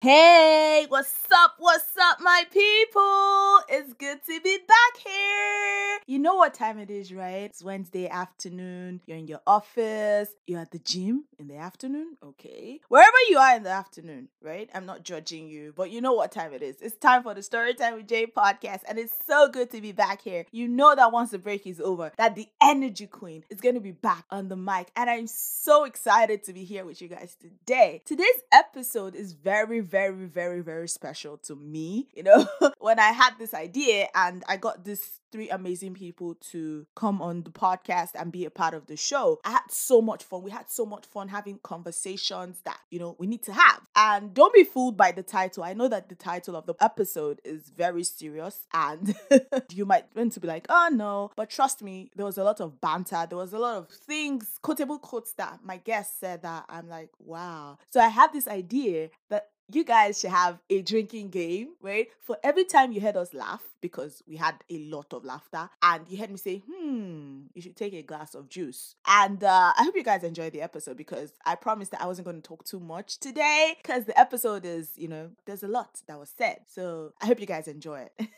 Hey, what's up? What's up, my people? It's good to be back here. You know what time it is, right? It's Wednesday afternoon. You're in your office. You're at the gym in the afternoon. Okay. Wherever you are in the afternoon, right? I'm not judging you, but you know what time it is. It's time for the Storytime with Jay podcast, and it's so good to be back here. You know that once the break is over, that the energy queen is going to be back on the mic, and I'm so excited to be here with you guys today. Today's episode is very very, very, very special to me. You know, when I had this idea and I got these three amazing people to come on the podcast and be a part of the show, I had so much fun. We had so much fun having conversations that, you know, we need to have. And don't be fooled by the title. I know that the title of the episode is very serious and you might want to be like, oh no. But trust me, there was a lot of banter. There was a lot of things, quotable quotes that my guest said that I'm like, wow. So I had this idea that you guys should have a drinking game, right? For every time you heard us laugh, because we had a lot of laughter, and you heard me say, hmm, you should take a glass of juice. And uh, I hope you guys enjoyed the episode because I promised that I wasn't going to talk too much today because the episode is, you know, there's a lot that was said. So I hope you guys enjoy it.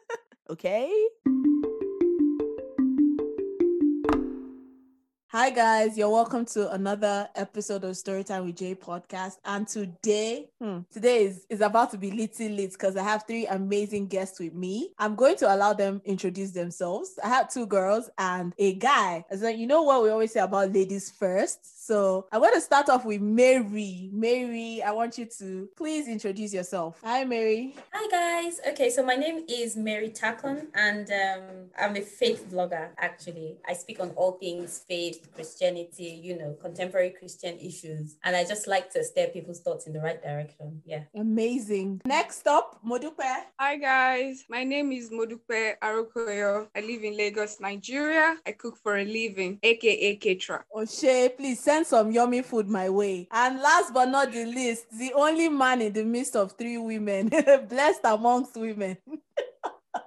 okay? Hi guys, you're welcome to another episode of Storytime with Jay podcast. And today, hmm, today is, is about to be little lit because I have three amazing guests with me. I'm going to allow them introduce themselves. I have two girls and a guy. So you know what we always say about ladies first. So I'm going to start off with Mary. Mary, I want you to please introduce yourself. Hi, Mary. Hi guys. Okay, so my name is Mary Taklon, and um, I'm a faith vlogger. Actually, I speak on all things faith Christianity, you know, contemporary Christian issues. And I just like to steer people's thoughts in the right direction. Yeah. Amazing. Next up, Modupe. Hi guys, my name is Modupe Arokoyo. I live in Lagos, Nigeria. I cook for a living, aka Ketra. Oshay, please send some yummy food my way. And last but not the least, the only man in the midst of three women, blessed amongst women.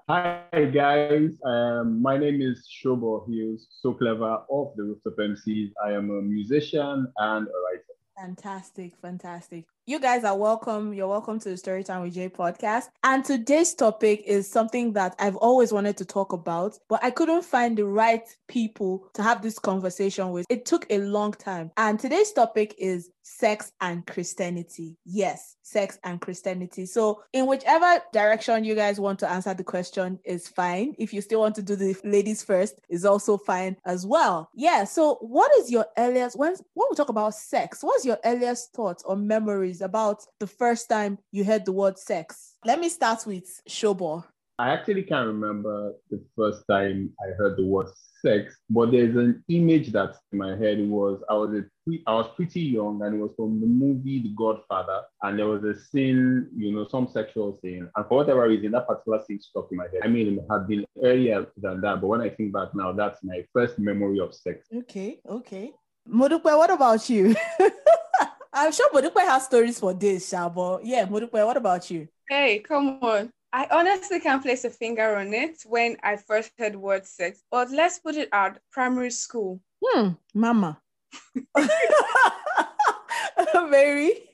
Hi guys, um, my name is Shobo Hills, so clever of the Rooftop MCs. I am a musician and a writer. Fantastic, fantastic. You guys are welcome. You're welcome to the Storytime with Jay podcast. And today's topic is something that I've always wanted to talk about, but I couldn't find the right people to have this conversation with. It took a long time. And today's topic is sex and Christianity. Yes, sex and Christianity. So, in whichever direction you guys want to answer the question is fine. If you still want to do the ladies first, is also fine as well. Yeah. So, what is your earliest when when we talk about sex? What's your earliest thoughts or memories about the first time you heard the word sex? Let me start with Shobo. I actually can't remember the first time I heard the word sex, but there's an image that's in my head. It was I was a I was pretty young, and it was from the movie The Godfather, and there was a scene, you know, some sexual scene, and for whatever reason, that particular scene stuck in my head. I mean, it had been earlier than that, but when I think back now, that's my first memory of sex. Okay, okay. Modupe, what about you? I'm sure Modupe has stories for this, Shobo. Yeah, Modupe, what about you? Hey, come on. I honestly can't place a finger on it when I first heard word sex, but let's put it out primary school. Hmm, mama. Mary.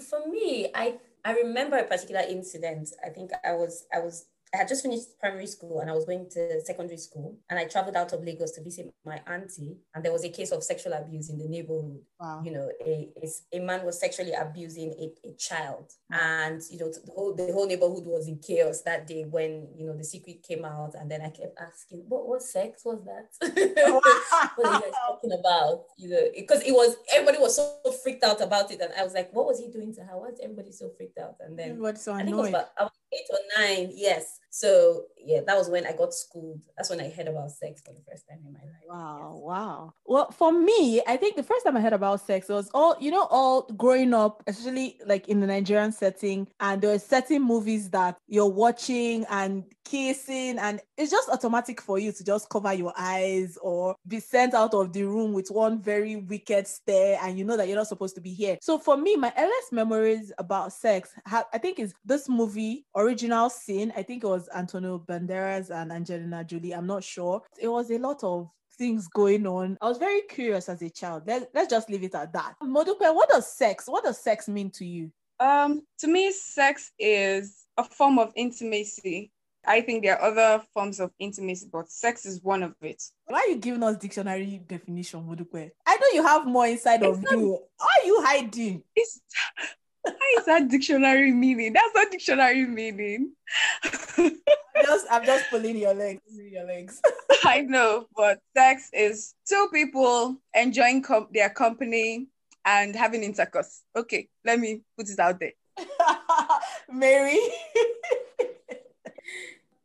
For me, I I remember a particular incident. I think I was I was I had just finished primary school and I was going to secondary school and I traveled out of Lagos to visit my auntie and there was a case of sexual abuse in the neighborhood. Wow. You know, a, a, man was sexually abusing a, a child and, you know, the whole, the whole neighborhood was in chaos that day when, you know, the secret came out and then I kept asking, what, what sex was that? what are you guys talking about? You know, because it was, everybody was so freaked out about it and I was like, what was he doing to her? Why is everybody so freaked out? And then What's so I think it was about, I was eight or nine, yes. So yeah, that was when I got schooled. That's when I heard about sex for the first time in my life. Wow, yes. wow. Well, for me, I think the first time I heard about sex was all you know, all growing up, especially like in the Nigerian setting, and there are certain movies that you're watching and kissing, and it's just automatic for you to just cover your eyes or be sent out of the room with one very wicked stare, and you know that you're not supposed to be here. So for me, my earliest memories about sex, I think, is this movie, Original Sin. I think it was was Antonio Banderas and Angelina Jolie. I'm not sure. It was a lot of things going on. I was very curious as a child. Let, let's just leave it at that. Modupe, what does sex, what does sex mean to you? Um, to me, sex is a form of intimacy. I think there are other forms of intimacy, but sex is one of it. Why are you giving us dictionary definition, Modukwe? I know you have more inside of It's you. Are you hiding? It's, why is that dictionary meaning? That's not dictionary meaning. I'm just, I'm just pulling your legs. Pulling your legs. I know, but sex is two people enjoying com- their company and having intercourse. Okay, let me put it out there. Mary.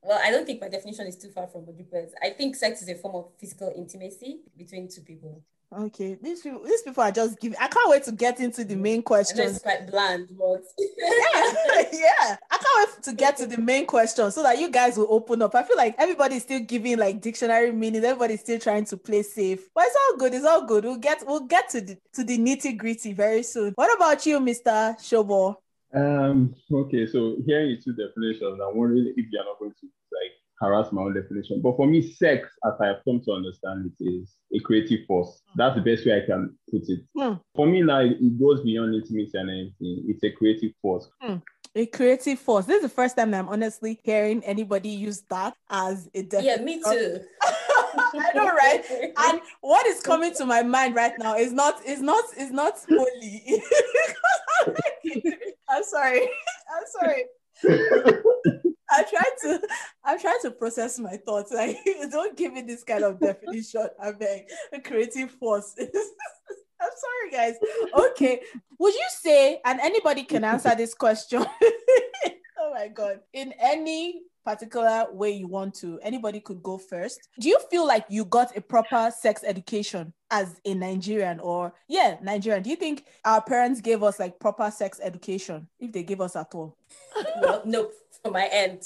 Well, I don't think my definition is too far from Modupe's. I think sex is a form of physical intimacy between two people. Okay, these people, these people are just giving. I can't wait to get into the main I know questions. it's quite bland, but yeah, yeah, I can't wait to get to the main question so that you guys will open up. I feel like everybody's still giving like dictionary meanings. Everybody's still trying to play safe, but it's all good. It's all good. We'll get we'll get to the to the nitty gritty very soon. What about you, Mister Shobo? Um, okay, so hearing your two definitions, I'm wondering if you're not going to like harass my own definition. But for me, sex, as I have come to understand it, is a creative force. That's the best way I can put it. Hmm. For me now, it it goes beyond intimacy and anything. It's a creative force. A creative force. This is the first time that I'm honestly hearing anybody use that as a definition. yeah, me too. I know, right? And what is coming to my mind right now is not is not is not holy. I'm sorry. I'm sorry. I try to I try to process my thoughts. Like don't give me this kind of definition. I beg. A creative force. I'm sorry, guys. Okay. Would you say, and anybody can answer this question? oh my god. In any particular way you want to, anybody could go first. Do you feel like you got a proper sex education as a Nigerian or yeah, Nigerian? Do you think our parents gave us like proper sex education if they gave us at all? well, nope, from my end.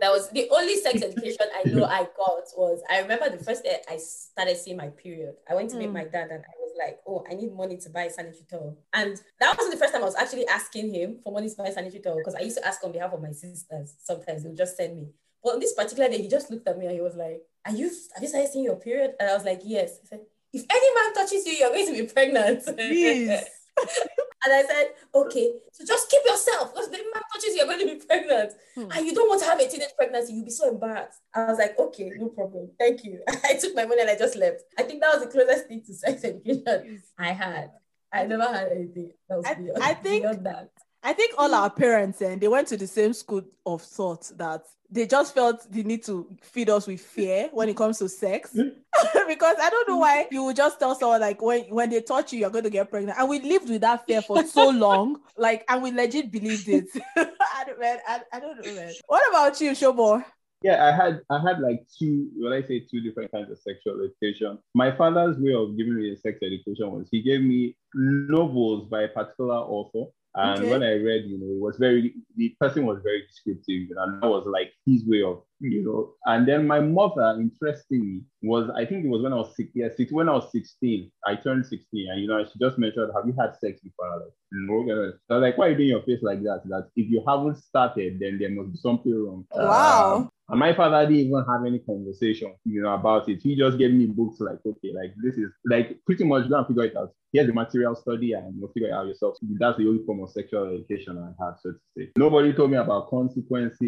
That was the only sex education I know I got was I remember the first day I started seeing my period. I went to meet Mm. my dad and I was like, oh, I need money to buy a sanitary towel. And that wasn't the first time I was actually asking him for money to buy a sanitary towel because I used to ask on behalf of my sisters. Sometimes they would just send me. But on this particular day, he just looked at me and he was like, Are you have you started seeing your period? And I was like, Yes. He said, If any man touches you, you're going to be pregnant. Please. And I said, okay, so just keep yourself because the man touches you, you're going to be pregnant. Hmm. And you don't want to have a teenage pregnancy, you'll be so embarrassed. I was like, okay, no problem. Thank you. I took my money and I just left. I think that was the closest thing to sex education I had. I never had anything that was I- beyond, I think- beyond that. I think all hmm. our parents and they went to the same school of thought that they just felt the need to feed us with fear when it comes to sex. Hmm. because I don't know hmm. why you would just tell someone like when when they touch you, you're going to get pregnant. And we lived with that fear for so long, like, and we legit believed it. I don't man, I, I don't know, man. What about you, Shobo? Yeah, I had I had like two, well, I say two different kinds of sexual education. My father's way of giving me a sex education was he gave me novels by a particular author. And Okay. when I read, you know, it was very the person was very descriptive, and that was like his way of, you know. And then my mother, interestingly, was I think it was when I was six, yeah, six when I was 16, I turned 16, and you know, she just mentioned, Have you had sex before? I like, no. So I was like, why are you doing your face like that? That if you haven't started, then there must be something wrong. Wow. Um, and my father didn't even have any conversation, you know, about it. He just gave me books like, okay, like this is like pretty much go and figure it out. Here's the material study and you'll figure it out yourself. That's the only form of sexual education I had, so to say. Nobody told me about consequences,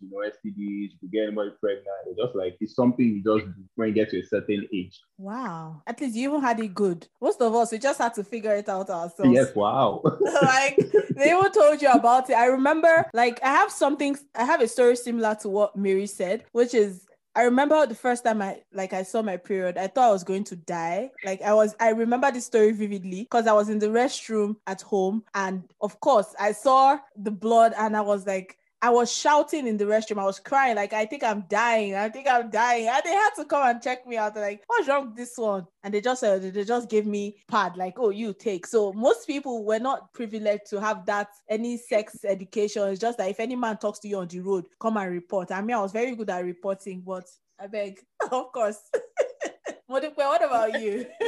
you know, STDs, you get anybody pregnant. It's just like it's something you just do when you get to a certain age. Wow. At least you even had it good. Most of us, we just had to figure it out ourselves. Yes, wow. like they even told you about it. I remember, like, I have something, I have a story similar to what Mary said, which is I remember the first time I like I saw my period, I thought I was going to die. Like I was, I remember this story vividly because I was in the restroom at home, and of course I saw the blood, and I was like, I was shouting in the restroom. I was crying, like, I think I'm dying. I think I'm dying. And they had to come and check me out. They're like, what's wrong with this one? And they just uh, they just gave me pad, like, oh, you take. So most people were not privileged to have that any sex education. It's just that if any man talks to you on the road, come and report. I mean, I was very good at reporting, but I beg, of course. Modupe, what about you?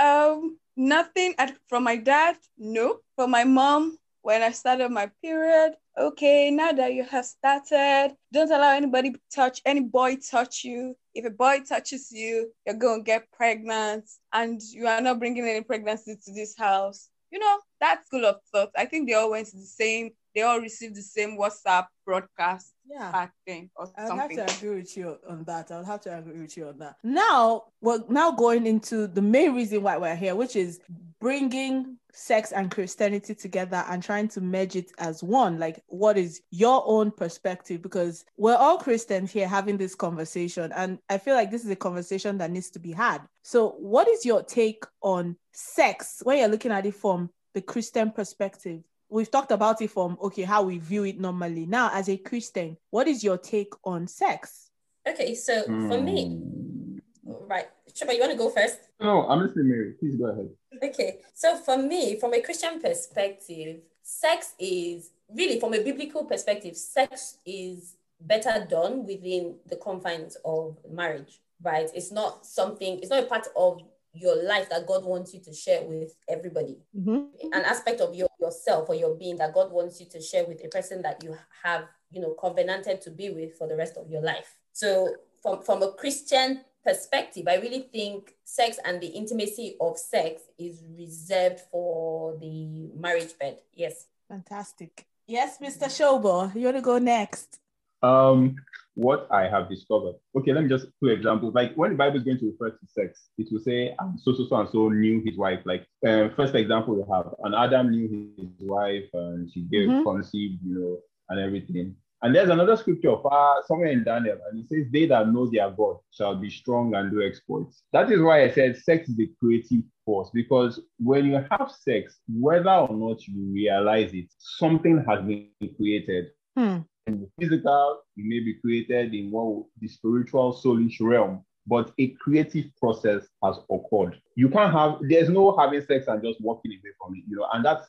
Um, nothing at, from my dad, no. From my mom, when I started my period, okay, now that you have started, don't allow anybody touch any boy touch you. If a boy touches you, you're gonna get pregnant, and you are not bringing any pregnancy to this house. You know, that school of thought, I think they all went to the same, they all received the same WhatsApp broadcast Yeah. then or I'll something. have to agree with you on that. I'll have to agree with you on that. Now, we're now going into the main reason why we're here, which is bringing sex and Christianity together and trying to merge it as one. Like, what is your own perspective? Because we're all Christians here having this conversation, and I feel like this is a conversation that needs to be had. So, what is your take on sex when you're looking at it from the Christian perspective? We've talked about it from okay, how we view it normally. Now, as a Christian, what is your take on sex? Okay, so for me, Hmm. right, Shoba, you want to go first? No, I'm listening, Mary. Please go ahead. Okay, so for me, from a Christian perspective, sex is really, from a biblical perspective, sex is better done within the confines of marriage, right? It's not something, it's not a part of your life that God wants you to share with everybody. Mm-hmm. An aspect of your, yourself or your being that God wants you to share with a person that you have, you know, covenanted to be with for the rest of your life. So from, from a Christian perspective, I really think sex and the intimacy of sex is reserved for the marriage bed. Yes. Fantastic. Yes, Mr. Shobo, you want to go next? Um, what I have discovered. Okay, let me just two examples. Like when the Bible is going to refer to sex, it will say, and so so so and so knew his wife. Like uh, first example we have, and Adam knew his wife, and she gave Mhm. conceived, you know, and everything. And there's another scripture far somewhere in Daniel, and it says, "They that know their God shall be strong and do exploits." That is why I said sex is a creative force because when you have sex, whether or not you realize it, something has been created Hmm. In the physical, it may be created in what the spiritual soulish realm, but a creative process has occurred. You can't have there's no having sex and just walking away from it, you know, and that's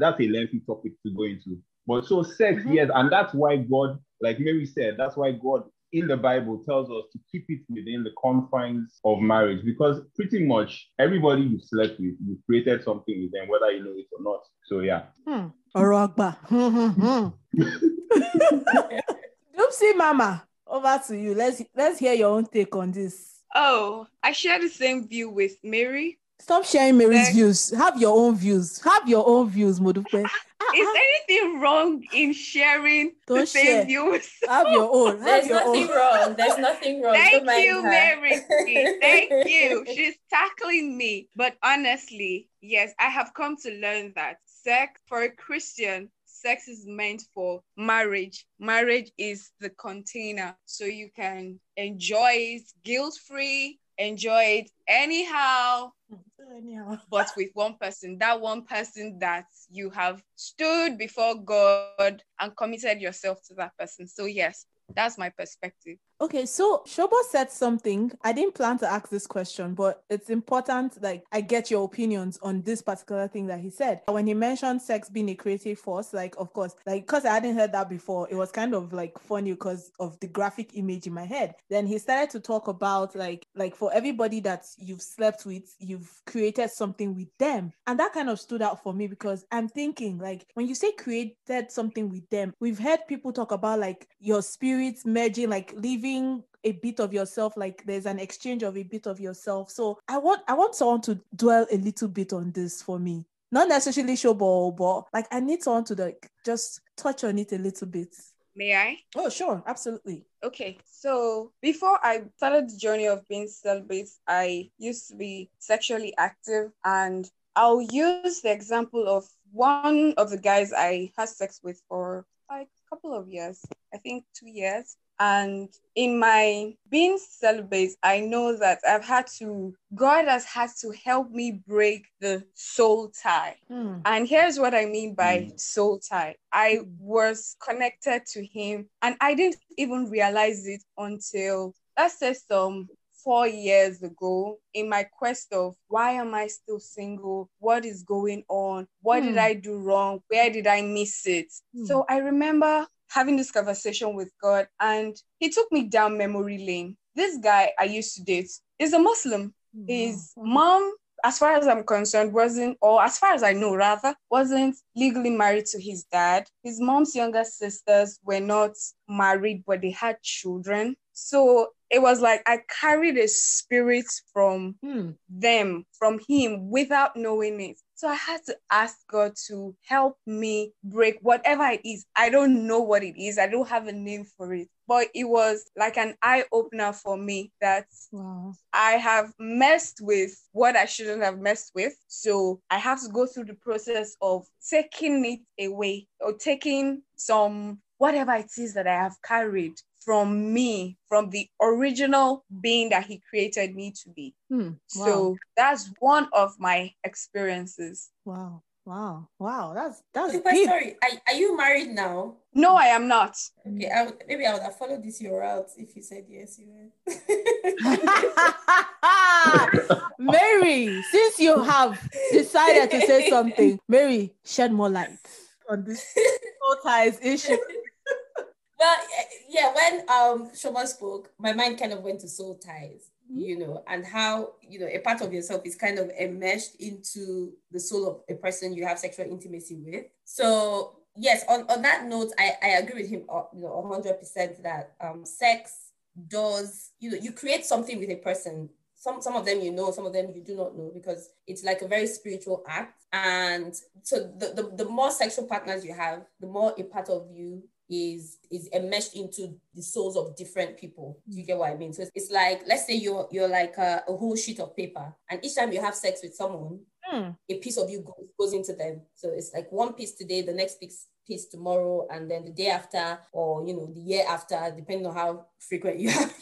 that's a lengthy topic to go into. But so sex, Mhm. yes, and that's why God, like Mary said, that's why God in the Bible tells us to keep it within the confines of marriage because pretty much everybody you slept with, you created something with them, whether you know it or not. So yeah. Hmm. Orogba. Hmm, hmm, hmm. Oopsie mama, over to you. Let's let's hear your own take on this. Oh, I share the same view with Mary. Stop sharing Mary's Next. views. Have your own views. Have your own views, Modupe. Is anything wrong in sharing the Don't same share. views? have your own. Have There's your nothing own. wrong. There's nothing wrong. Thank Don't you, her. Mary. Thank you. She's tackling me. But honestly, yes, I have come to learn that sex for a Christian, sex is meant for marriage. Marriage is the container so you can enjoy it guilt free, enjoy it anyhow, Anyhow. but with one person, that one person that you have stood before God and committed yourself to that person. So, yes, that's my perspective. Okay, so Shobo said something. I didn't plan to ask this question, but it's important. Like, I get your opinions on this particular thing that he said. When he mentioned sex being a creative force, like, of course, like, because I hadn't heard that before, it was kind of like funny because of the graphic image in my head. Then he started to talk about like, like for everybody that you've slept with, you've created something with them, and that kind of stood out for me because I'm thinking like, when you say created something with them, we've heard people talk about like your spirits merging, like leaving a bit of yourself like there's an exchange of a bit of yourself. So i want i want someone to dwell a little bit on this for me. Not necessarily showball but like i need someone to like just touch on it a little bit. May I? oh sure. Absolutely. Okay, so before I started the journey of being celibate, I used to be sexually active, and I'll use the example of one of the guys I had sex with for like a couple of years, I think two years. And in my being celibate, I know that I've had to, God has had to help me break the soul tie. Hmm. And here's what I mean by Mm. soul tie. I Mm. was connected to him and I didn't even realize it until, let's say, some four years ago in my quest of why am I still single? What is going on? What did Hmm. I do wrong? Where did I miss it? Hmm. So I remember having this conversation with God and he took me down memory lane. This guy I used to date is a Muslim. His mom as far as i'm concerned wasn't or as far as i know rather wasn't legally married to his dad. His mom's younger sisters were not married but they had children So it was like I carried a spirit from Hmm. them, from him, without knowing it. So I had to ask God to help me break whatever it is. I don't know what it is. I don't have a name for it. But it was like an eye opener for me that Wow. I have messed with what I shouldn't have messed with. So I have to go through the process of taking it away or taking some whatever it is that I have carried from me, from the original being that He created me to be. Hmm. Wow. So that's one of my experiences. wow. Wow. Wow. That's that's Super deep. sorry. Are, are you married now? No, I am not. Okay, I would, maybe I would have followed this your route if you said yes, you were. Mary, since you have decided to say something, Mary, shed more light on this soul ties issue. Well, yeah, when um Shoma spoke, my mind kind of went to soul ties, you know, and how you know a part of yourself is kind of enmeshed into the soul of a person you have sexual intimacy with. So yes, on, on that note, I, I agree with him, uh, you know, hundred percent that um sex does you know you create something with a person. Some some of them you know, some of them you do not know because it's like a very spiritual act. And so the, the, the more sexual partners you have, the more a part of you is is enmeshed into the souls of different people. Do you get what I mean? So it's, it's like let's say you're you're like a, a whole sheet of paper, and each time you have sex with someone, Hmm. a piece of you goes, goes into them. So it's like one piece today, the next piece piece tomorrow, and then the day after, or you know, the year after, depending on how frequent you have,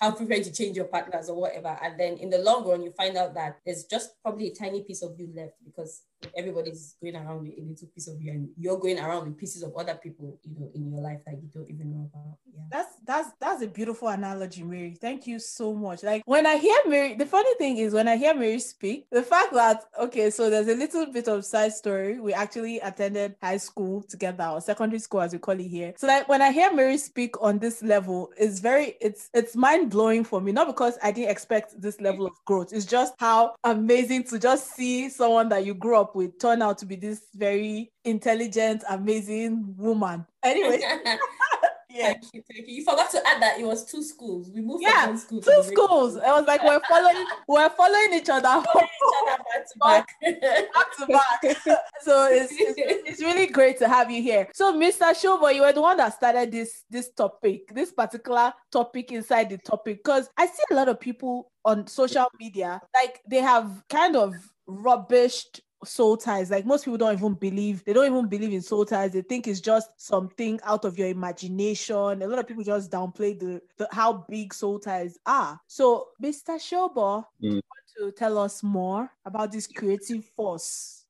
how frequent you change your partners or whatever. And then in the long run, you find out that there's just probably a tiny piece of you left because everybody's going around with a little piece of you, and you're going around with pieces of other people, you know, in your life that you don't even know about. Yeah. That's that's that's a beautiful analogy, Mary. Thank you so much. Like when I hear Mary, the funny thing is when I hear Mary speak, the fact that okay, so there's a little bit of side story. We actually attended high school together or secondary school as we call it here. So like when I hear Mary speak on this level, it's very it's it's mind blowing for me. Not because I didn't expect this level of growth. It's just how amazing to just see someone that you grew up with turn out to be this very intelligent, amazing woman. Anyway, yeah. Thank you, thank you. You forgot to add that it was two schools. We moved Yeah, from one school to two schools. It was like we're following, we're following each other Following each other back to back. back to back. So it's, it's it's really great to have you here. So, Mr. Shobo, you were the one that started this this topic, this particular topic inside the topic, because I see a lot of people on social media, like they have kind of rubbished soul ties like most people don't even believe they don't even believe in soul ties they think it's just something out of your imagination a lot of people just downplay the, the how big soul ties are so mr shobo Mm. want to tell us more about this creative force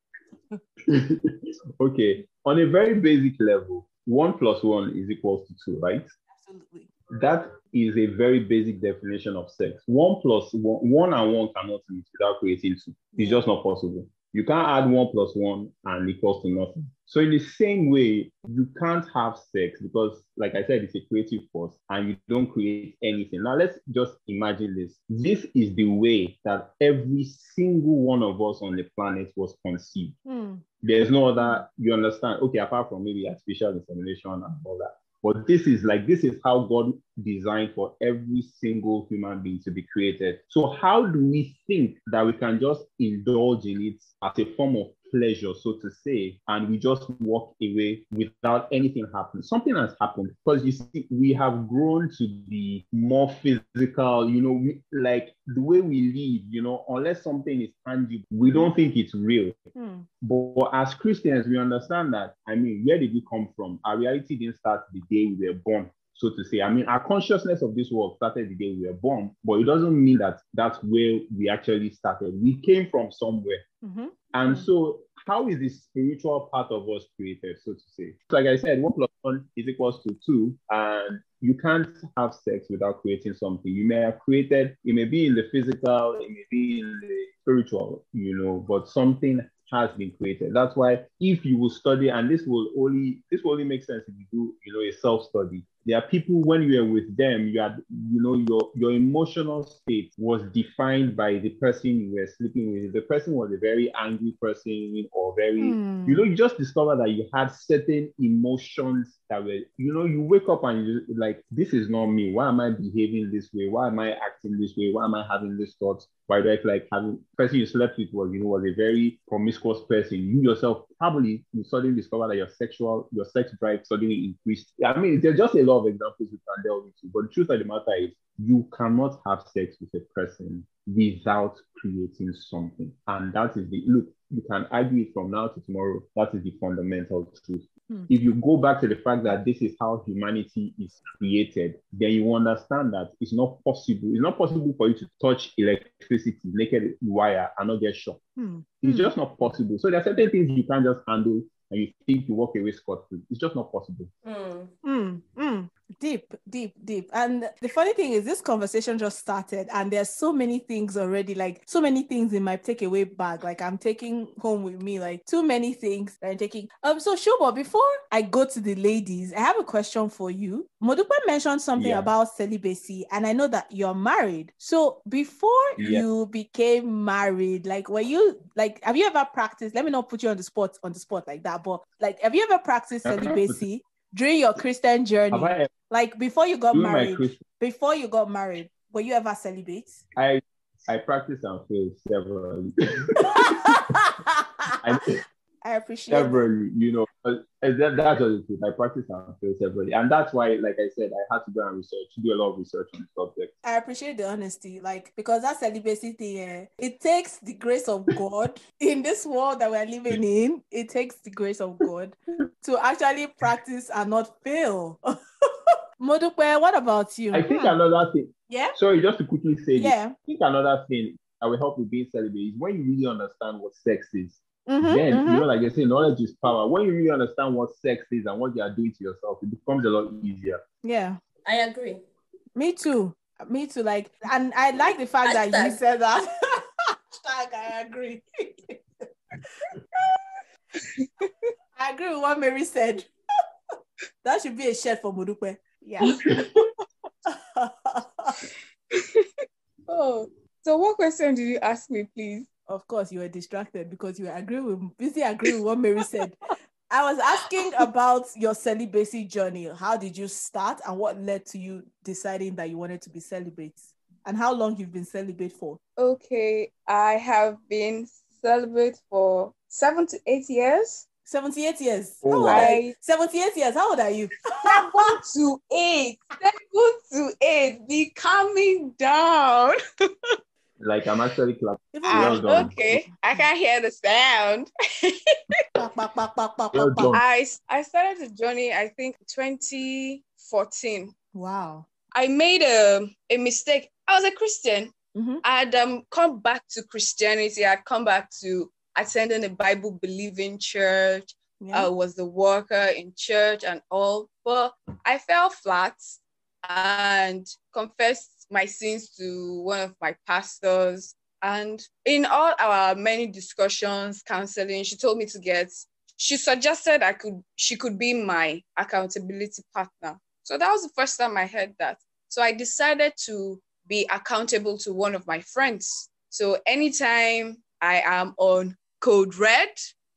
okay, on a very basic level, one plus one is equals to two, right? absolutely That is a very basic definition of sex. One plus one, one and one cannot meet without creating two. It's just not possible. You can't add one plus one and it equals to nothing. So in the same way, you can't have sex because, like I said, it's a creative force and you don't create anything. Now let's just imagine this. This is the way that every single one of us on the planet was conceived. Hmm. There's no other, you understand? Okay, apart from maybe artificial insemination and all that. But this is like, this is how God designed for every single human being to be created. So, how do we think that we can just indulge in it as a form of pleasure, so to say, and we just walk away without anything happening? Something has happened because you see, we have grown to be more physical, you know, we, like the way we live, you know, unless something is tangible, we don't think it's real. Hmm. But as Christians, we understand that. I mean, where did we come from? Our reality didn't start the day we were born, so to say. I mean, our consciousness of this world started the day we were born, but it doesn't mean that that's where we actually started. We came from somewhere. Mhm. And Mm. so, how is the spiritual part of us created, so to say? So like I said, one plus one is equals to two, and you can't have sex without creating something. You may have created, it may be in the physical, it may be in the spiritual, you know, but something has been created. That's why if you will study, and this will only this will only make sense if you do, you know, a self-study. There are people when you are with them, you had, you know, your your emotional state was defined by the person you were sleeping with. If the person was a very angry person or very, Hmm. you know, you just discover that you had certain emotions that were, you know, you wake up and you like, this is not me. Why am I behaving this way? Why am I acting this way? Why am I having these thoughts? Why do I feel like having the person you slept with was, you know, was a very promiscuous person? You yourself probably you suddenly discover that your sexual, your sex drive suddenly increased. I mean, there's just a lot of examples we can delve into, but the truth of the matter is you cannot have sex with a person without creating something. And that is the look, you can argue it from now to tomorrow. That is the fundamental truth. Hmm. If you go back to the fact that this is how humanity is created, then you understand that it's not possible. It's not possible for you to touch electricity, naked wire, and not get shocked. Hmm. It's Hmm. just not possible. So there are certain things you can't just handle and you think you walk away scot free. It's just not possible. Mm. Mm, mm. Deep, deep, deep. And the funny thing is, this conversation just started, and there's so many things already, like so many things in my takeaway bag. Like I'm taking home with me, like too many things that I'm taking. Um, so Shobo, before I go to the ladies, I have a question for you. Modupe mentioned something Yeah. about celibacy, and I know that you're married. So before Yeah. you became married, like were you like have you ever practiced? Let me not put you on the spot on the spot like that, but like have you ever practiced I've never put- celibacy during your Christian journey? I Like before you got married, Christian before you got married, were you ever celibate? I I practice and fail severally. I I, appreciate it. severally, you know, uh, that, that's what it is. I practice and fail severally, and that's why, like I said, I had to go and research, do a lot of research on the subject. I appreciate the honesty, like because that celibacy thing, eh, it takes the grace of God in this world that we're living in. It takes the grace of God to actually practice and not fail. Modupe, what about you? I think Hmm. another thing. yeah, Sorry, just to quickly say this. yeah. I think another thing that will help with being celibate is when you really understand what sex is. Mhm, then mhm. you know, like they say, knowledge is power. When you really understand what sex is and what you are doing to yourself, it becomes a lot easier. yeah. I agree. Me too. Me too. Like, and I like the fact that you said that. Hashtag, I agree. I agree with what Mary said. that should be a shirt for Modupe. Yeah. Oh, so what question did you ask me, please? Of course, you were distracted because you were agreeing with busy agreeing with what Mary said. I was asking about your celibacy journey. How did you start and what led to you deciding that you wanted to be celibate? And how long you've been celibate for? Okay, I have been celibate for seven to eight years. 78 years. Oh, How old wow. are you? I 78 years. How old are you? seven to eight, seven to eight. Be calming down. Like I'm actually clapping. Even Ah, Well done. okay, I can hear the sound. Well pak, pak. done. I I started the journey. I think 2014. Wow. I made a a mistake. I was a Christian. Mhm. I'd um come back to Christianity. I'd come back to attending a Bible believing church. Yeah. I was the worker in church and all, but I fell flat and confessed my sins to one of my pastors. And in all our many discussions, counseling, she told me to get, she suggested I could, she could be my accountability partner. So that was the first time I heard that. So I decided to be accountable to one of my friends. So anytime I am on code red,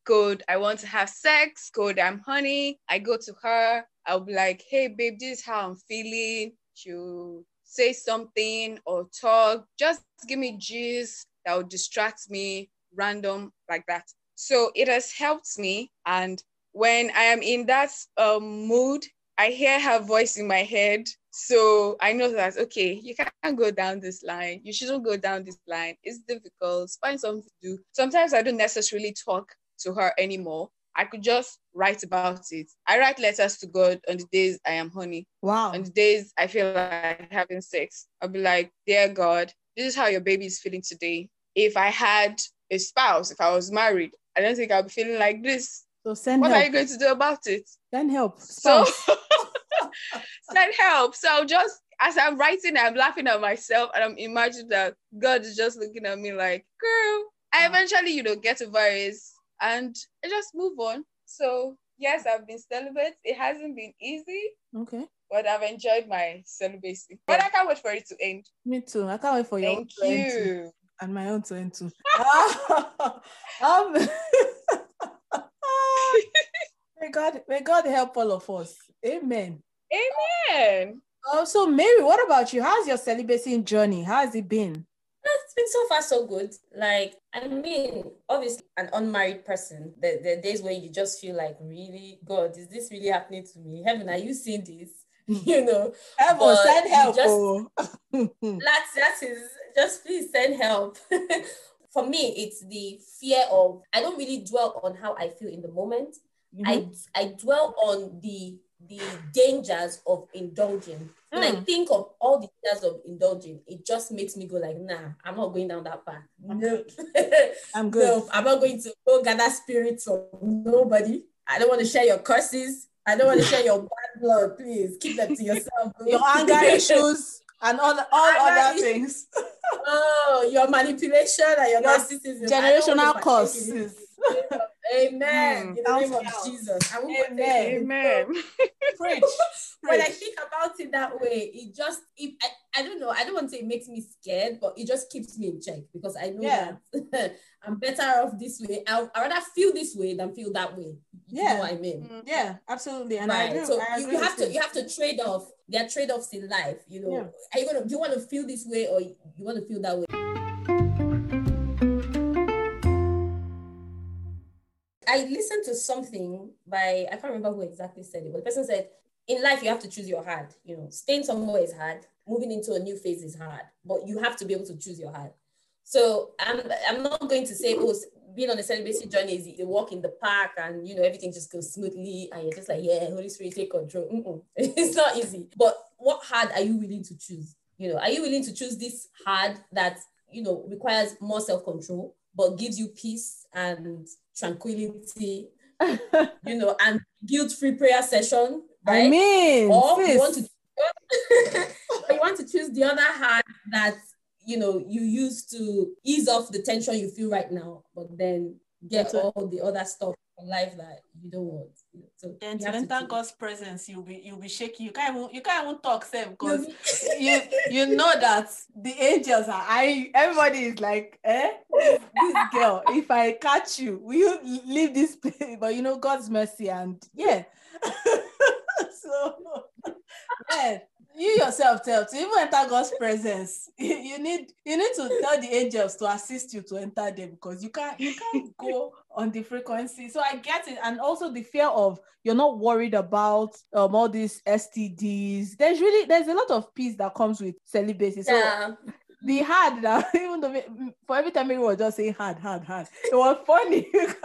code I want to have sex, code I'm honey, I go to her. I'll be like, hey babe, this is how I'm feeling. She'll say something or talk. Just give me gist that will distract me, random like that. So it has helped me. And when I am in that um, mood, I hear her voice in my head. So I know that, okay, you can't go down this line. You shouldn't go down this line. It's difficult. Find something to do. Sometimes I don't necessarily talk to her anymore. I could just write about it. I write letters to God on the days I am honey. Wow. On the days I feel like having sex, I'll be like, Dear God, this is how your baby is feeling today. If I had a spouse, if I was married, I don't think I'll be feeling like this. So send What help. are you going to do about it? Send help. So send help. So just as I'm writing, I'm laughing at myself and I'm imagining that God is just looking at me like, girl, I eventually, you know, get over it and I just move on. So yes, I've been celibate. It hasn't been easy, Okay. but I've enjoyed my celibacy. But I can't wait for it to end. Me too. I can't wait for your Thank own to end too. you. and my own to end too. um, may God, may God help all of us. Amen. Amen. Oh, so Mary, what about you? How's your celibacy journey? How has it been? It's been so far so good. Like, I mean, obviously, an unmarried person, the, the days where you just feel like, really, God, is this really happening to me? Heaven, are you seeing this? you know, Heaven, send help. just- oh. that's just please send help. For me, it's the fear of I don't really dwell on how I feel in the moment. Mhm. I I dwell on the the dangers of indulging. When I Mm. think of all the dangers of indulging, it just makes me go like, nah, I'm not going down that path. I'm No. I'm good. no, I'm not going to go gather spirits from nobody. I don't want to share your curses. I don't want to share your bad blood. Please keep them to yourself. Your anger issues and all, all Anger other issues. things. Oh, your manipulation and your, Your narcissism. Generational want to partake in curses. It. Amen. Mm. In the name of Jesus. I won't Amen. Amen. Preach. when I think about it that way, it just it, I, I don't know. I don't want to say it makes me scared, but it just keeps me in check because I know Yeah. that I'm better off this way. I I rather feel this way than feel that way. You Yeah. know what I mean? Yeah, absolutely. And I right. agree. So I you, agree you have to you have to trade off. There are trade offs in life. You know, Yeah. are you gonna do you want to feel this way or you want to feel that way? I listened to something by I can't remember who exactly said it, but the person said, in life you have to choose your hard. You know, staying somewhere is hard, moving into a new phase is hard, but you have to be able to choose your hard. So I'm I'm not going to say, oh, being on a celibacy journey is a walk in the park and you know everything just goes smoothly and you're just like, yeah, Holy Spirit, take control. It's not easy. But what hard are you willing to choose? You know, are you willing to choose this hard that you know requires more self-control but gives you peace and tranquility, you know, and guilt-free prayer session, right? I mean, or you want to you want to choose the other hand that you know you use to ease off the tension you feel right now, but then get all the other stuff life that you don't want. you know. So then you to have to enter. God's presence, you'll be you'll be shaking. You can't even you can't even talk, Sam, because you you know that the angels are I everybody is like, eh, this, girl, if I catch you, will you leave this place? But you know, God's mercy and yeah. so yeah, you yourself tell to even enter God's presence, you, need you need to tell the angels to assist you to enter there because you can't you can't go on the frequency. So I get it, and also the fear of you're not worried about um all these STDs. There's really there's a lot of peace that comes with celibacy. So yeah. the hard that even though for every time everyone was just saying hard, hard, hard, it was funny because.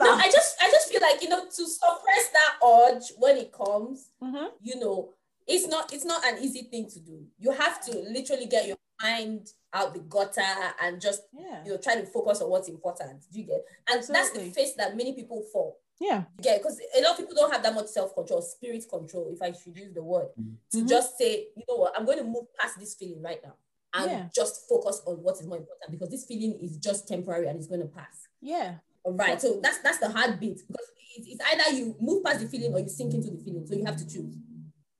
No, I just I just feel like you know to suppress that urge when it comes, Mhm. you know, it's not it's not an easy thing to do. You have to literally get your mind out the gutter and just Yeah, you know try to focus on what's important. Do you get? And that's the face that many people fall. yeah, get because a lot of people don't have that much self-control, spirit control, if I should use the word, to Mhm. just say, you know what, I'm going to move past this feeling right now and Yeah. just focus on what is more important because this feeling is just temporary and it's going to pass. yeah, All right. So that's that's the hard bit because it's, it's either you move past the feeling or you sink into the feeling. So you have to choose.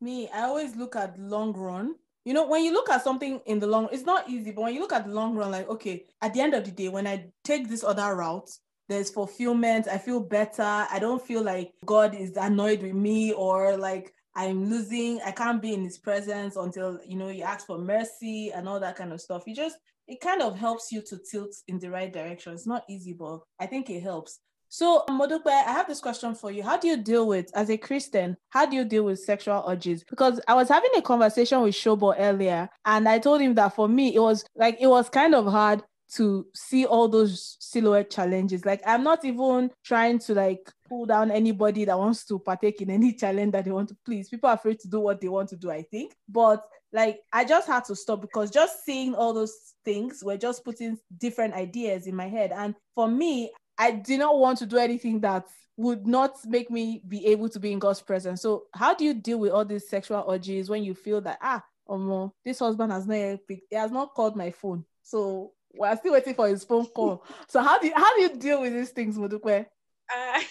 Me, I always look at long run. You know, when you look at something in the long, it's not easy, but when you look at the long run, like, okay, at the end of the day, when I take this other route, there's fulfillment. I feel better. I don't feel like God is annoyed with me or like I'm losing. I can't be in his presence until, you know, you ask for mercy and all that kind of stuff. You just, it kind of helps you to tilt in the right direction. It's not easy, but I think it helps. So, Modupe, I have this question for you. How do you deal with, as a Christian, how do you deal with sexual urges? Because I was having a conversation with Shobo earlier, and I told him that for me, it was like, it was kind of hard to see all those silhouette challenges. Like, I'm not even trying to like pull down anybody that wants to partake in any challenge that they want to please. People are afraid to do what they want to do, I think. But like, I just had to stop because just seeing all those things were just putting different ideas in my head. And for me, I did not want to do anything that would not make me be able to be in God's presence. So, how do you deal with all these sexual urges when you feel that ah, oh no, this husband has not picked, he has not called my phone. So We're still waiting for his phone call. So how do you, how do you deal with these things, Modukwe? I,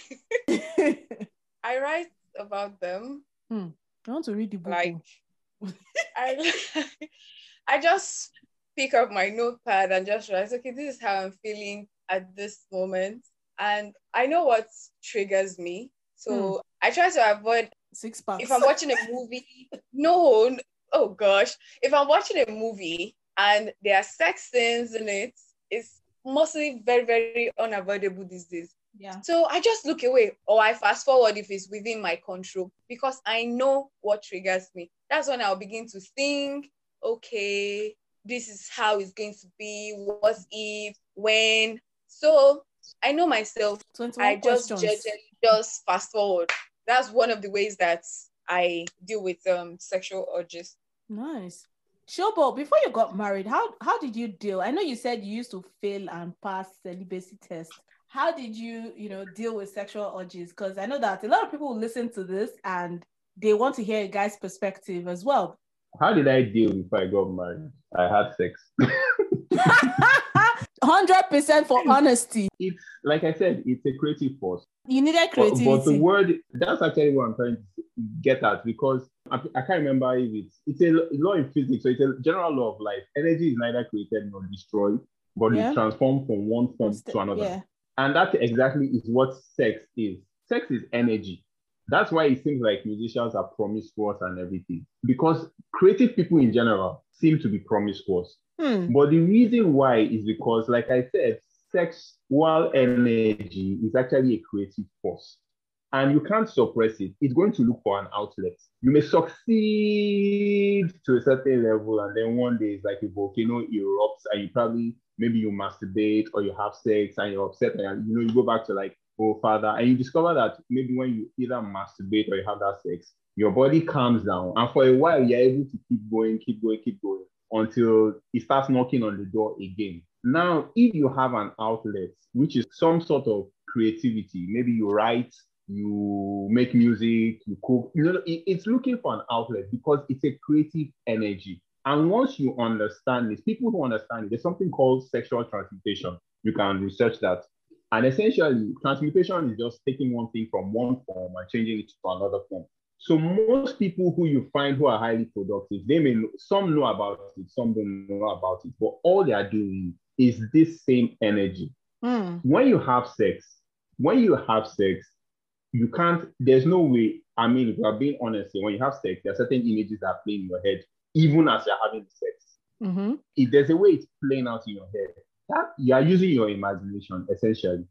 I write about them. Hmm. I want to read the book. Like I, I just pick up my notepad and just realize, okay, this is how I'm feeling at this moment. And I know what triggers me. So Hmm. I try to avoid Six packs. if I'm watching a movie, no, oh gosh, if I'm watching a movie and there are sex scenes in it, it's mostly very, very unavoidable these days. yeah. So I just look away or I fast forward if it's within my control because I know what triggers me. That's when I'll begin to think, okay, this is how it's going to be, what if, when. So I know myself I just questions. judge just fast forward. That's one of the ways that I deal with um sexual urges. Nice. Shobo, before you got married, how how did you deal? I know you said you used to fail and pass celibacy test. How did you, you know, deal with sexual urges? Because I know that a lot of people listen to this and they want to hear a guy's perspective as well. How did I deal before I got married? I had sex. Hundred percent for honesty. it's like I said, it's a creative force. You need needed But, but the word that's actually what I'm trying to get at because I, I can't remember if it's it's a law in physics, so it's a general law of life. Energy is neither created nor destroyed, but Yeah. it's transformed from one form to another. Yeah. And that exactly is what sex is. Sex is energy. That's why it seems like musicians are promiscuous and everything. Because creative people in general seem to be promiscuous. Hmm. But the reason why is because, like I said, sexual energy is actually a creative force. And you can't suppress it. It's going to look for an outlet. You may succeed to a certain level, and then one day it's like a volcano erupts, and you probably maybe you masturbate or you have sex and you're upset, and you know you go back to like, oh father, and you discover that maybe when you either masturbate or you have that sex, your body calms down, and for a while you're able to keep going, keep going, keep going until it starts knocking on the door again. Now, if you have an outlet, which is some sort of creativity, maybe you write, you make music, you cook, you know, it's looking for an outlet because it's a creative energy. And once you understand this, people who understand it, there's something called sexual transmutation. You can research that. And essentially, transmutation is just taking one thing from one form and changing it to another form. So most people who you find who are highly productive, they may know, some know about it, some don't know about it, but all they are doing is this same energy. Hmm. When you have sex, when you have sex, you can't, there's no way, I mean, if you are being honest, here, when you have sex, there are certain images that are playing in your head, even as you're having sex. Mm-hmm. If there's a way it's playing out in your head, that you are using your imagination essentially.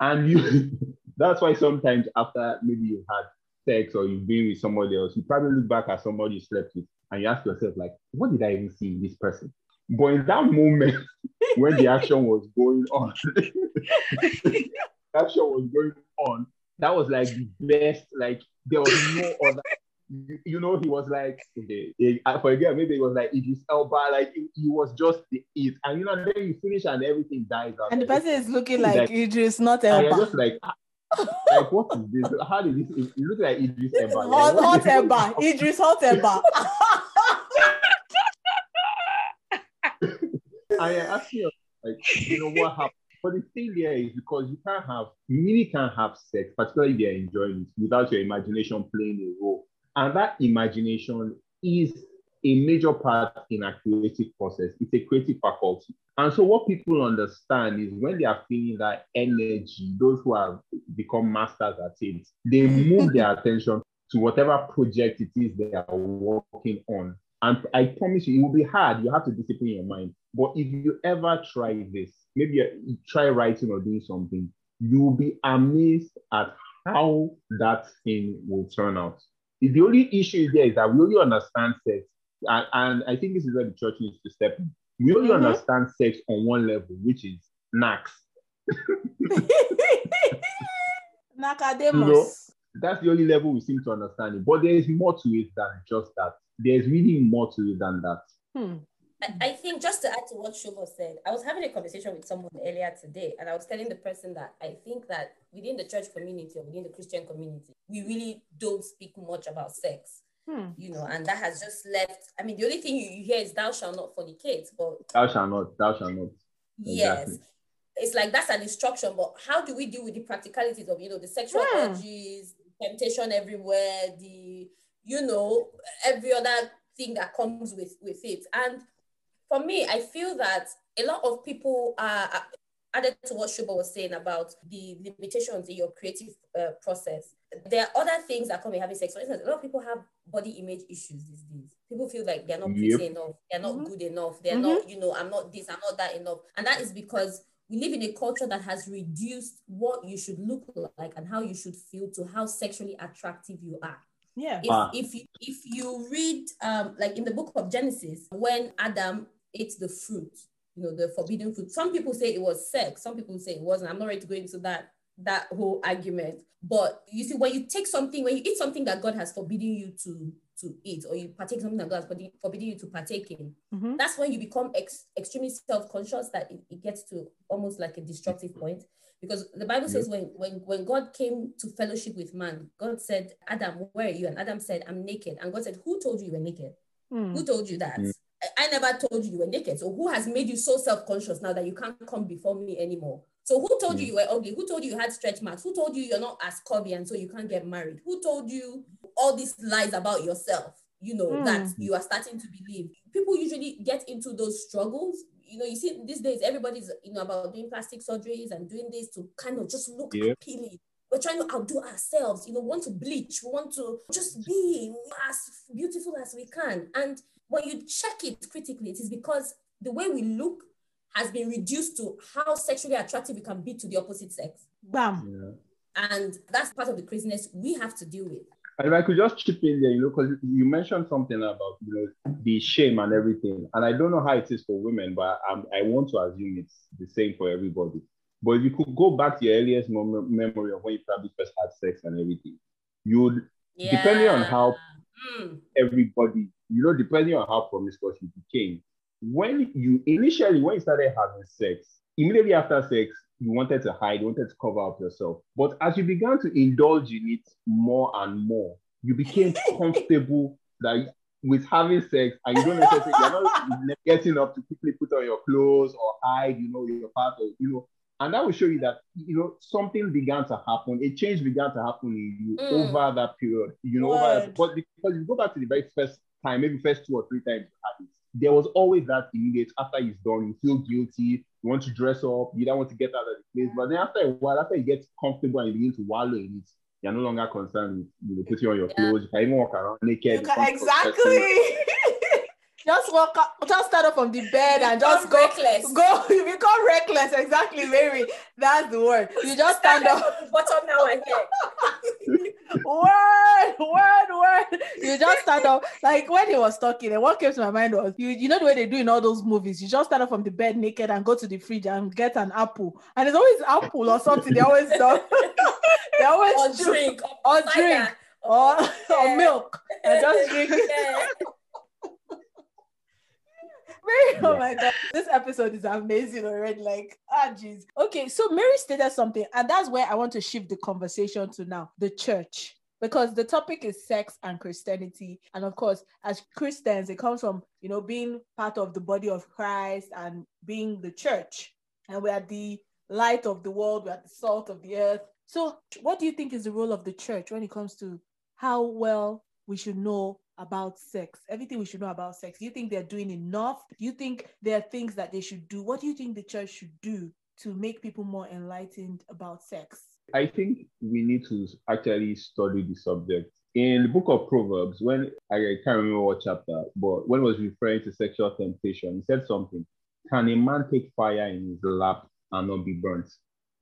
And you that's why sometimes after maybe you've had sex or you've been with somebody else, you probably look back at somebody you slept with and you ask yourself, like, what did I even see in this person? But in that moment when the action was going on, action was going on, that was like the best, like there was no other. You, you know, he was like, okay, eh, for a maybe it was like Idris Elba, like he, he was just the it, and you know, then you finish and everything dies out. And the person is looking Like- like Idris, not Elba. and you're just like, ah, like what is this? How did this? It look like Idris Elba. Like, hot, what hot is- what is Elba. Idris hot Elba. I ask you, like, you know what happened? But the thing there is because you can't have, you really can't have sex, particularly if you're enjoying it, without your imagination playing a role. And that imagination is a major part in a creative process. It's a creative faculty. And so what people understand is when they are feeling that energy, those who have become masters at it, they move their attention to whatever project it is they are working on. And I promise you, it will be hard. You have to discipline your mind. But if you ever try this, maybe you- you try writing or doing something, you will be amazed at how that thing will turn out. The only issue there is that we only understand sex, and, and I think this is where the church needs to step in. We only Mhm. understand sex on one level, which is knacks. Nakademus. That's the only level we seem to understand it. But there is more to it than just that. There's really more to it than that. Hmm. I, I think just to add to what Shobo said, I was having a conversation with someone earlier today, and I was telling the person that I think that within the church community or within the Christian community, we really don't speak much about sex, Hmm. you know, and that has just left. I mean, the only thing you, you hear is "thou shalt not fornicate," but Thou shalt not, thou shalt not. Yes. It's like that's an instruction, but how do we deal with the practicalities of, you know, the sexual Hmm. urges, temptation everywhere, the, you know, every other thing that comes with, with it. And for me, I feel that a lot of people are are added to what Shobo was saying about the limitations in your creative uh, process. There are other things that come with having sex. For instance, a lot of people have body image issues these days. People feel like they're not pretty Yep. enough, they're not Mhm. good enough, they're Mhm. not, you know, I'm not this, I'm not that enough. And that is because we live in a culture that has reduced what you should look like and how you should feel to how sexually attractive you are Yeah. if, Ah. if you if you read um like in the book of genesis when adam ate the fruit you know the forbidden fruit. Some people say it was sex. Some people say it wasn't. I'm not ready to go into that that whole argument. But you see when you take something when you eat something that god has forbidden you to to eat or you partake something that god has forbidden you to partake in Mhm. that's when you become ex- extremely self-conscious that it, it gets to almost like a destructive point. Because the bible says when when when god came to fellowship with man god said adam where are you? And adam said i'm naked. And god said who told you you were naked? Mm. who told you that? Mm. I, never told you you were naked. So who has made you so self-conscious now that you can't come before me anymore? So who told you you were ugly? Who told you you had stretch marks? Who told you you're not as curvy and so you can't get married? Who told you all these lies about yourself you know Mm. that you are starting to believe? People usually get into those struggles. You know you see these days everybody's you know about doing plastic surgeries and doing this to kind of just look Yeah. appealing. We're trying to outdo ourselves you know want to bleach we want to just be as beautiful as we can. And when you check it critically it is because the way we look has been reduced to how sexually attractive we can be to the opposite sex Bam. Yeah. and that's part of the craziness we have to deal with And if I could just chip in there, you know, because you mentioned something about you know the shame and everything, and I don't know how it is for women, but um, I want to assume it's the same for everybody. But if you could go back to your earliest mem- memory of when you probably first had sex and everything, you would Depending on how- Mm. everybody, you know, depending on how promiscuous you became, when you initially when you started having sex, immediately after sex, you wanted to hide, you wanted to cover up yourself. But as you began to indulge in it more and more, you became comfortable that with having sex, and you don't necessarily you're not getting up to quickly put on your clothes or hide, you know, your part you know. And that will show you that you know something began to happen, a change began to happen in you Mm. over that period, you know, over but because you go back to the very first time, maybe first two or three times you had it, there was always that immediate after it's done, you feel guilty, you want to dress up, you don't want to get out of the place. But then after a while, after you get comfortable and you begin to wallow in it, you're no longer concerned with you know, putting on your Yeah. clothes. You can even walk around naked. You can, exactly. Just walk up, just start up from the bed and just go reckless. go you become reckless exactly mary that's the word. You just stand up. Bottom now and here word word word. You just stand up. Like when he was talking and what came to my mind was you you know the way they do in all those movies you just stand up from the bed naked and go to the fridge and get an apple. And it's always apple or something they always do. They always or drink. Or drink. Or, or Yeah. milk. And just drink. Yeah. Mary, oh my god, this episode is amazing already. Like, ah, jeez. Okay, so Mary stated something, and that's where I want to shift the conversation to now the church. Because the topic is sex and Christianity. And of course, as Christians, it comes from, you know, being part of the body of Christ and being the church. And we are the light of the world, we are the salt of the earth. So, what do you think is the role of the church when it comes to how well we should know about sex, everything we should know about sex. Do you think they're doing enough? Do you think there are things that they should do? What do you think the church should do to make people more enlightened about sex? I think we need to actually study the subject. In the book of Proverbs, when I can't remember what chapter, but when was referring to sexual temptation, he said something. Can a man take fire in his lap and not be burnt?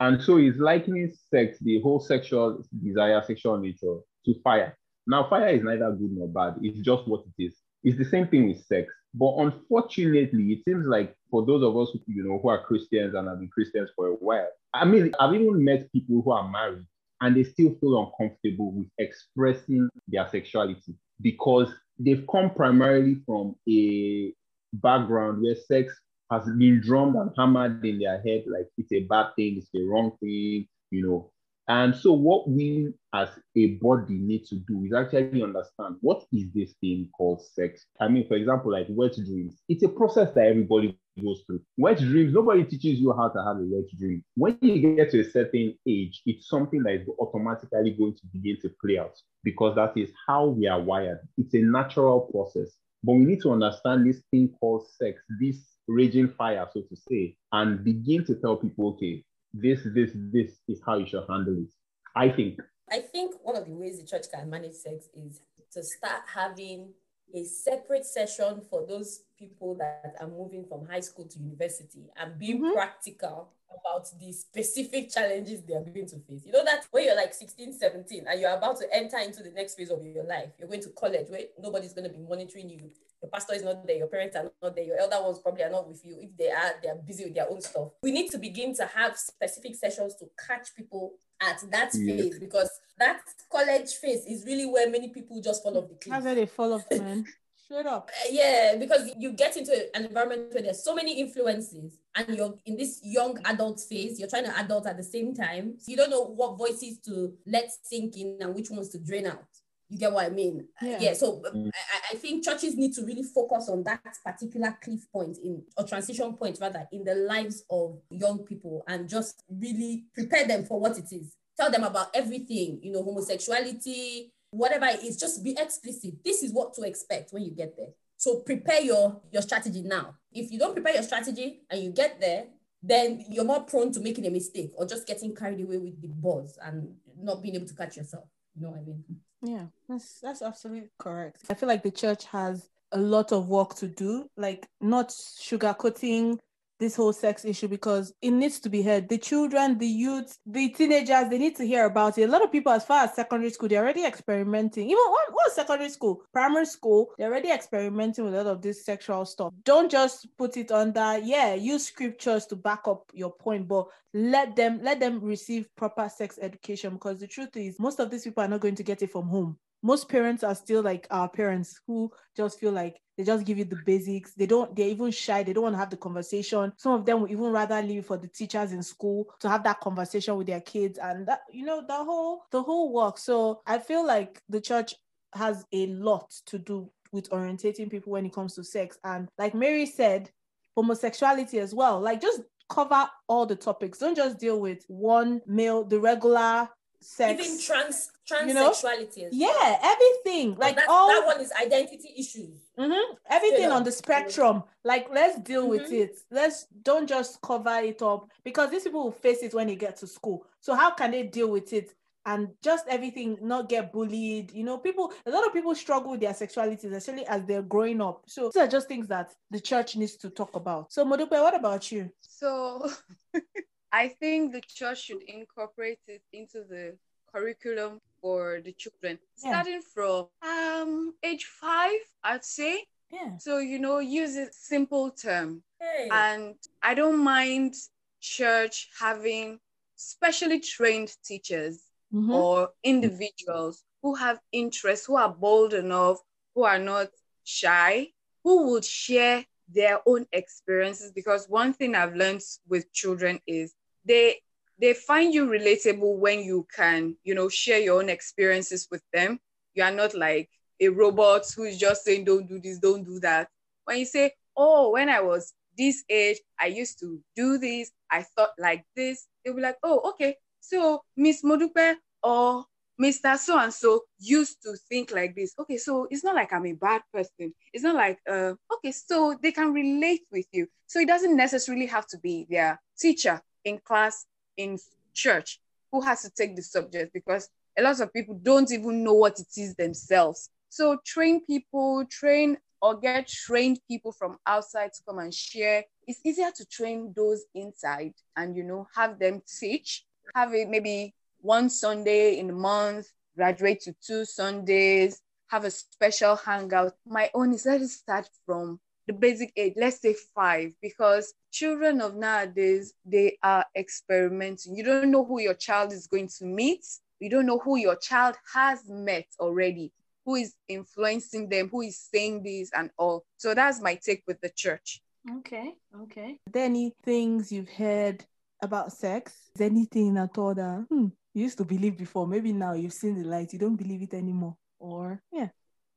And so he's likening sex, the whole sexual desire, sexual nature, to fire. Now, fire is neither good nor bad. It's just what it is. It's the same thing with sex. But unfortunately, it seems like for those of us who, you know, who are Christians and have been Christians for a while, I mean, I've even met people who are married and they still feel uncomfortable with expressing their sexuality because they've come primarily from a background where sex has been drummed and hammered in their head like it's a bad thing, it's the wrong thing, you know. And so, what we as a body need to do is actually understand what is this thing called sex. I mean, for example, like wet dreams, it's a process that everybody goes through. Wet dreams, nobody teaches you how to have a wet dream. When you get to a certain age, it's something that is automatically going to begin to play out because that is how we are wired. It's a natural process. But we need to understand this thing called sex, this raging fire, so to say, and begin to tell people, okay, this, this, this is how you should handle it. I think. I think one of the ways the church can manage sex is to start having a separate session for those people that are moving from high school to university and being mm-hmm. practical about the specific challenges they are going to face. You know that when you're like 16, 17 and you're about to enter into the next phase of your life, you're going to college where nobody's going to be monitoring you. Your pastor is not there, your parents are not there, your elder ones probably are not with you. If they are, they are busy with their own stuff. We need to begin to have specific sessions to catch people at that phase because that college phase is really where many people just fall off the cliff. That's where they fall off, man. Straight up. Uh, yeah, because you get into an environment where there's so many influences and you're in this young adult phase, you're trying to adult at the same time. So you don't know what voices to let sink in and which ones to drain out. You get what I mean? Yeah. Uh, yeah so mm. I, I, think churches need to really focus on that particular cliff point in or transition point rather in the lives of young people and just really prepare them for what it is. Tell them about everything, you know, homosexuality, whatever it is, just be explicit. This is what to expect when you get there. So prepare your, your strategy now. If you don't prepare your strategy and you get there, then you're more prone to making a mistake or just getting carried away with the buzz and not being able to catch yourself. You know what I mean? Yeah, that's that's absolutely correct. I feel like the church has a lot of work to do, like not sugarcoating this whole sex issue because it needs to be heard. The children, the youth, the teenagers, they need to hear about it. A lot of people, as far as secondary school, they're already experimenting. Even what, what secondary school, primary school, they're already experimenting with a lot of this sexual stuff. Don't just put it under, yeah, use scriptures to back up your point, but let them let them receive proper sex education because the truth is most of these people are not going to get it from home most parents are still like our parents who just feel like they just give you the basics. They don't, they're even shy. They don't want to have the conversation. Some of them would even rather leave for the teachers in school to have that conversation with their kids and that, you know, the whole, the whole work. So I feel like the church has a lot to do with orientating people when it comes to sex. And like Mary said, homosexuality as well. Like just cover all the topics. Don't just deal with one male, the regular sex. Even trans transsexuality. You know? yeah, everything. Like all that one is identity issues. Mm-hmm. Everything on the spectrum. Like let's deal mm-hmm. with it. Let's don't just cover it up because these people will face it when they get to school. So how can they deal with it? And just everything, not get bullied. You know, people, a lot of people struggle with their sexuality, especially as they're growing up. So these are just things that the church needs to talk about. So Modupe, what about you? So I think the church should incorporate it into the curriculum for the children, yeah. starting from um age five, I'd say. Yeah. So you know, use a simple term, hey. and I don't mind church having specially trained teachers mm-hmm. or individuals who have interests, who are bold enough, who are not shy, who would share their own experiences. Because one thing I've learned with children is they they find you relatable when you can, you know, share your own experiences with them. You are not like a robot who is just saying, don't do this, don't do that. When you say, oh, when I was this age, I used to do this, I thought like this, they'll be like, oh, okay. So Miss Modupe or Mr. So and so used to think like this. Okay, so it's not like I'm a bad person. It's not like, uh, okay, so they can relate with you. So it doesn't necessarily have to be their teacher in class in church who has to take the subject because a lot of people don't even know what it is themselves. So train people, train or get trained people from outside to come and share. It's easier to train those inside and you know have them teach. Have it maybe one Sunday in the month, graduate to two Sundays, have a special hangout. My own is let it start from the basic age, let's say five, because children of nowadays, they are experimenting. You don't know who your child is going to meet. You don't know who your child has met already, who is influencing them, who is saying this and all. So that's my take with the church. Okay, okay. Are there any things you've heard about sex? Is anything at all that hmm, you used to believe before. Maybe now you've seen the light, you don't believe it anymore. Or yeah.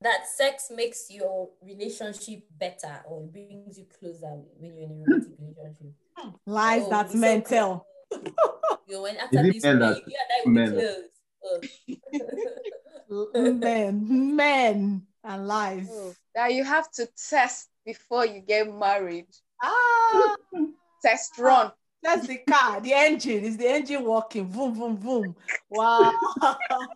That sex makes your relationship better or brings you closer when you're in a romantic relationship. Lies Oh, that it's so men tell. You know, when after this, men you, that- you and I will be men? close. Oh. men, men, and lies. Oh, that you have to test before you get married. Ah, Test run. that's the car. The engine is the engine working. Boom, boom, boom. Wow,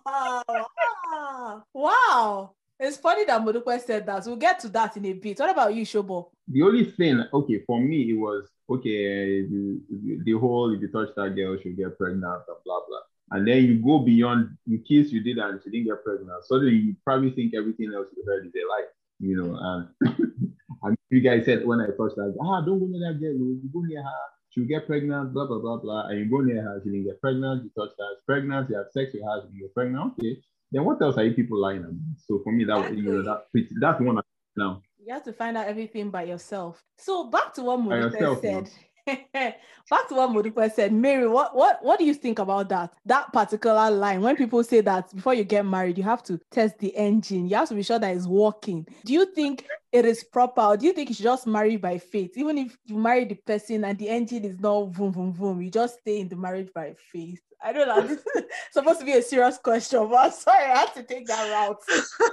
wow, wow. It's funny that Modupe said that. We'll get to that in a bit. What about you, Shobo? The only thing, okay, for me, it was okay. The, the, whole if you touch that girl, she'll get pregnant, and blah blah. And then you go beyond. In case you did and she didn't get pregnant, suddenly you probably think everything else you heard is a lie, you know. And and you guys said when I touched that, ah, don't go near that girl. oh, You go near her, she'll get pregnant, blah blah blah blah. And you go near her, she didn't get pregnant. You touch her, she's pregnant. You have sex with her, she didn't get pregnant. Okay, then what else are you people lying about? So for me, that was you know that that's one now. You have to find out everything by yourself. So back to what By Modupe yourself, you know. said. back to what Modupe said. Mary, what, what what do you think about that? That particular line when people say that before you get married, you have to test the engine. You have to be sure that it's working. Do you think it is proper? Or do you think you should just marry by faith? Even if you marry the person and the engine is not boom boom boom, you just stay in the marriage by faith. I don't know. This is supposed to be a serious question, but sorry, I had to take that route.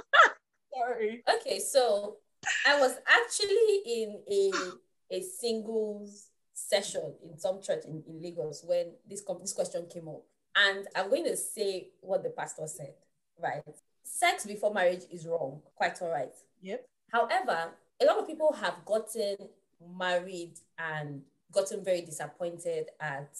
sorry. Okay, so I was actually in a a singles session in some church in, in Lagos when this this question came up, and I'm going to say what the pastor said. Right, sex before marriage is wrong. Quite all right. Yep. However, a lot of people have gotten married and gotten very disappointed at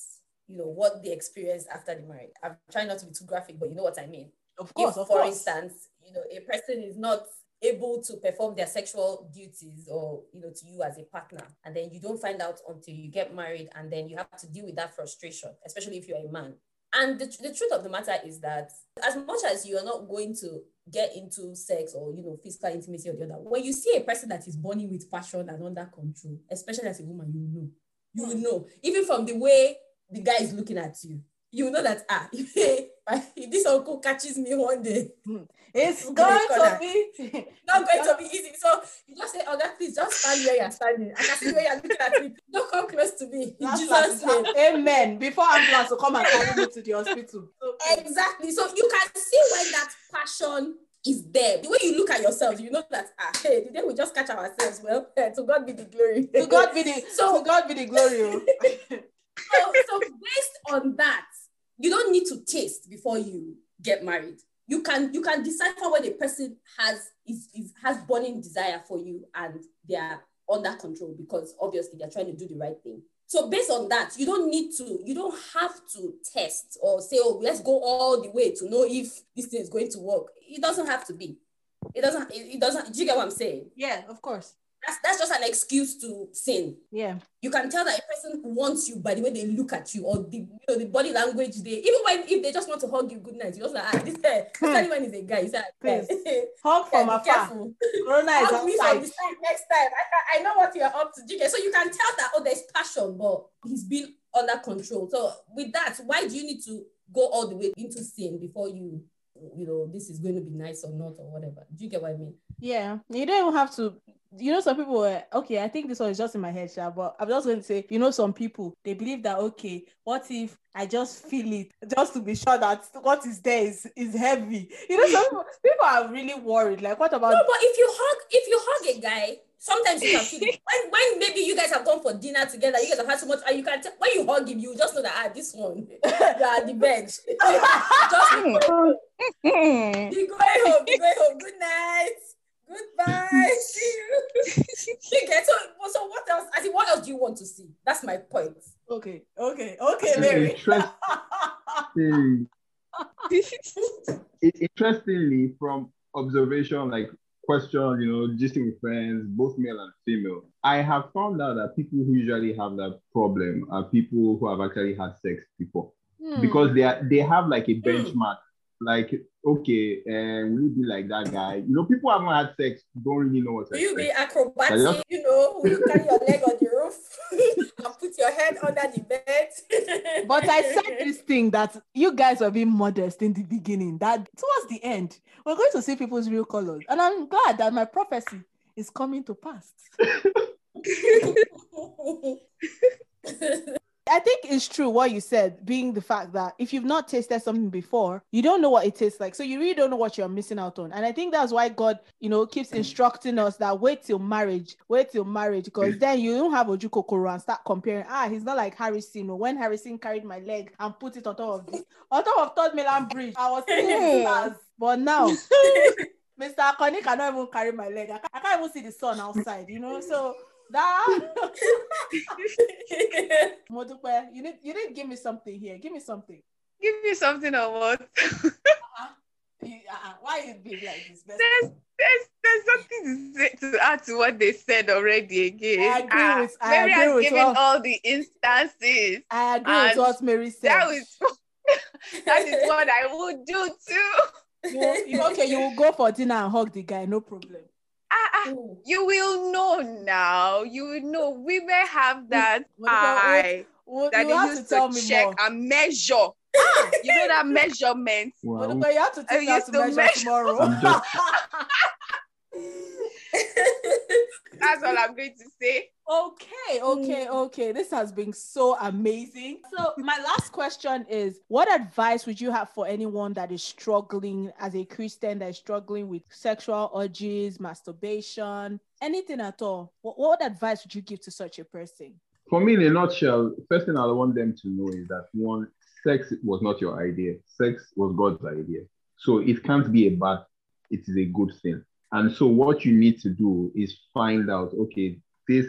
you know what they experienced after the marriage. I'm trying not to be too graphic, but you know what I mean Of course, if, of for course. instance, you know, a person is not able to perform their sexual duties or you know to you as a partner. And then you don't find out until you get married and then you have to deal with that frustration especially if you're a man. And the, the truth of the matter is that as much as you're not going to get into sex or you know physical intimacy or the other when you see a person that is burning with passion and under control especially as a woman you know. You will know. Even from the way the guy is looking at you you will know that ah if this uncle catches me one day It's going to be not going to be easy. So you just say, Oh God, please just stand where you're standing. I can see where you're looking at me. Don't come close to me. In Jesus' name. Amen. Before ambulance will come and carry me to the hospital. Exactly. So you can see when that passion is there. The way you look at yourself, you know that ah, hey, today we just catch ourselves. Well, to God be the glory. To God be the So- to God be the glory. oh. so, so based on that, you don't need to taste before you get married. You can you can decipher when a person has is, is has burning desire for you and they are under control because obviously they're trying to do the right thing. So based on that, you don't need to, you don't have to test or say, oh, let's go all the way to know if this thing is going to work. It doesn't have to be. It doesn't, it, it doesn't, do you get what I'm saying? yeah, of course. That's that's just an excuse to sin Yeah. you can tell that a person wants you by the way they look at you or the you know the body language they even when if they just want to hug you good night you just like ah this guy especially when he's a guy you say Please. "Guy, Hug from afar. careful Corona is hug me from the side next time I, I know what you're up to get- so you can tell that oh there's passion but he's been under control so with that why do you need to go all the way into sin before you you know this is going to be nice or not or whatever do you get what I mean Yeah. You don't even have to you know, some people were okay. I think this one is just in my head, Sha, but I'm just going to say, you know, some people they believe that okay, what if I just feel it just to be sure that what is there is, is heavy? You know, some people, people are really worried. Like, what about No, but if you hug, if you hug a guy, sometimes you can feel it. When, when maybe you guys have gone for dinner together, you guys have had so much, and you can tell when you hug him, you just know that ah, this one, you are at the bench. just Hmm. be going home, be going home. Good night. Goodbye. See you. you get so, so what else? I think what else do you want to see? That's my point. okay, okay, okay, Mary. Interest- Interesting. it, interestingly, from observation, like question, you know, gisting with friends, both male and female, I have found out that people who usually have that problem are people who have actually had sex before Hmm. because they are they have like a benchmark. Like, okay, and will you be like that guy? You know, people haven't had sex, don't really know what to Will you be acrobatic? just- You know, will you carry your leg on the roof and put your head under the bed? But I said this thing that you guys were being modest in the beginning. That towards the end, we're going to see people's real colors. And I'm glad that my prophecy is coming to pass. I think it's true what you said, being the fact that if you've not tasted something before, you don't know what it tastes like. So you really don't know what you're missing out on. And I think that's why God, you know, keeps instructing us that wait till marriage, wait till marriage, because then you don't have Oju Kokoro and start comparing. Ah, he's not like Harrison. Or when Harrison carried my leg and put it on top of this, on top of Third Mainland Bridge, I was thinking stars. But now, Mr. Akoni cannot even carry my leg. I can't, I can't even see the sun outside, you know. So that Modupe, you need you need give me something here. Give me something. Give me something or what? Uh-uh. You- uh-uh. Why you be like this? There's there's there's something to, say, to add to what they said already again. I agree Ah, with- I Mary agree has with given what- all the instances. I agree with what Mary said. That is that is what I would do too. you, you- okay, you will go for dinner and hug the guy, no problem. Ah, ah, you will know now. You will know. Women have that What about- eye Well, that you have they to tell to me check more. and measure. Ah, you know that measurement. Wow. Modupe, you have to I take that used to to measure measure. tomorrow. I'm just- That's all I'm going to say. Okay, okay, hmm. okay. This has been so amazing. So, my last question is What advice would you have for anyone that is struggling as a Christian that is struggling with sexual urges, masturbation, anything at all? What, what advice would you give to such a person? For me, in a nutshell, first thing I want them to know is that one, sex was not your idea. Sex was God's idea. So it can't be a bad, it is a good thing. And so what you need to do is find out, okay, this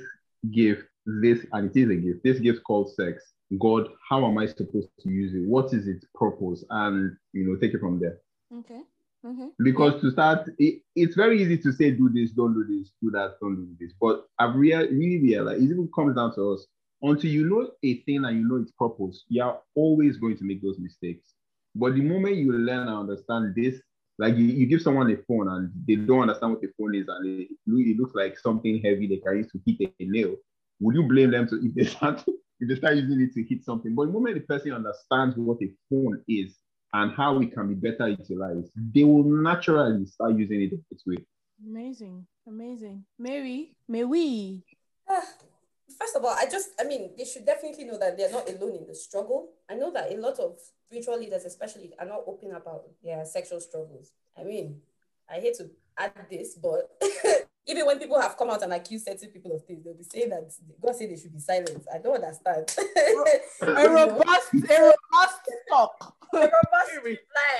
gift, this, and it is a gift, this gift called sex. God, how am I supposed to use it? What is its purpose? And you know, take it from there. Okay. Okay. Because to start, it, it's very easy to say, do this, don't do this, do that, don't do this. But I've rea- really realized it even comes down to us. Until you know a thing and you know its purpose, you are always going to make those mistakes. But the moment you learn and understand this, like you, you give someone a phone and they don't understand what a phone is and it, it looks like something heavy they can use to hit a nail, would you blame them to if they start if they start using it to hit something? But the moment the person understands what a phone is and how it can be better utilized, they will naturally start using it this way. Amazing. Amazing. Mary, may we? Ah. First of all, I just, I mean, they should definitely know that they're not alone in the struggle. I know that a lot of spiritual leaders, especially, are not open about their sexual struggles. I mean, I hate to add this, but even when people have come out and accused certain people of things, they'll be saying that God said they should be silent. I don't understand. A robust, a robust talk. a robust reply,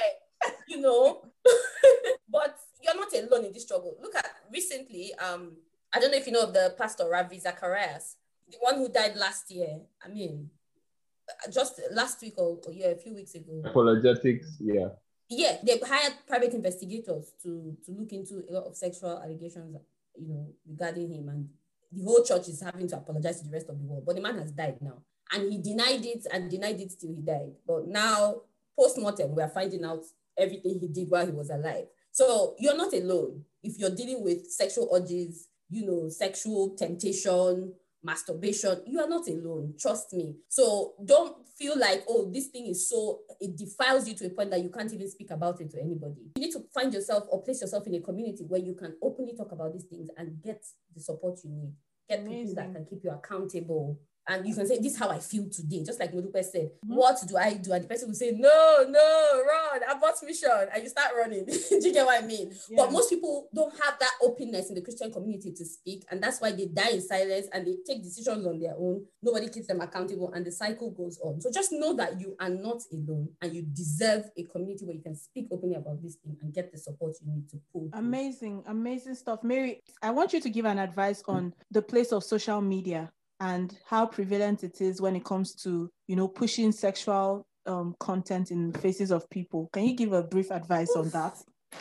you know. but you're not alone in this struggle. Look at recently, um, I don't know if you know of the pastor Ravi Zacharias, the one who died last year. I mean, just last week or, or yeah, a few weeks ago. Apologetics, yeah. Yeah, they hired private investigators to to look into a lot of sexual allegations, you know, regarding him, and the whole church is having to apologize to the rest of the world. But the man has died now, and he denied it and denied it till he died. But now, post mortem, we are finding out everything he did while he was alive. So you're not alone if you're dealing with sexual urges, you know, sexual temptation, masturbation, you are not alone. Trust me. So don't feel like, oh, this thing is so, it defiles you to a point that you can't even speak about it to anybody. You need to find yourself or place yourself in a community where you can openly talk about these things and get the support you need. Get people that can keep you accountable. And you can say, This is how I feel today. Just like Modupe said, Mhm. What do I do? And the person will say, No, no, run, abort mission. And you start running. do you get what I mean? Yeah. But most people don't have that openness in the Christian community to speak, and that's why they die in silence and they take decisions on their own. Nobody keeps them accountable, and the cycle goes on. So just know that you are not alone, and you deserve a community where you can speak openly about this thing and get the support you need to pull. Amazing, amazing stuff. Mary, I want you to give an advice on the place of social media and how prevalent it is when it comes to, you know, pushing sexual um, content in faces of people. Can you give a brief advice on that?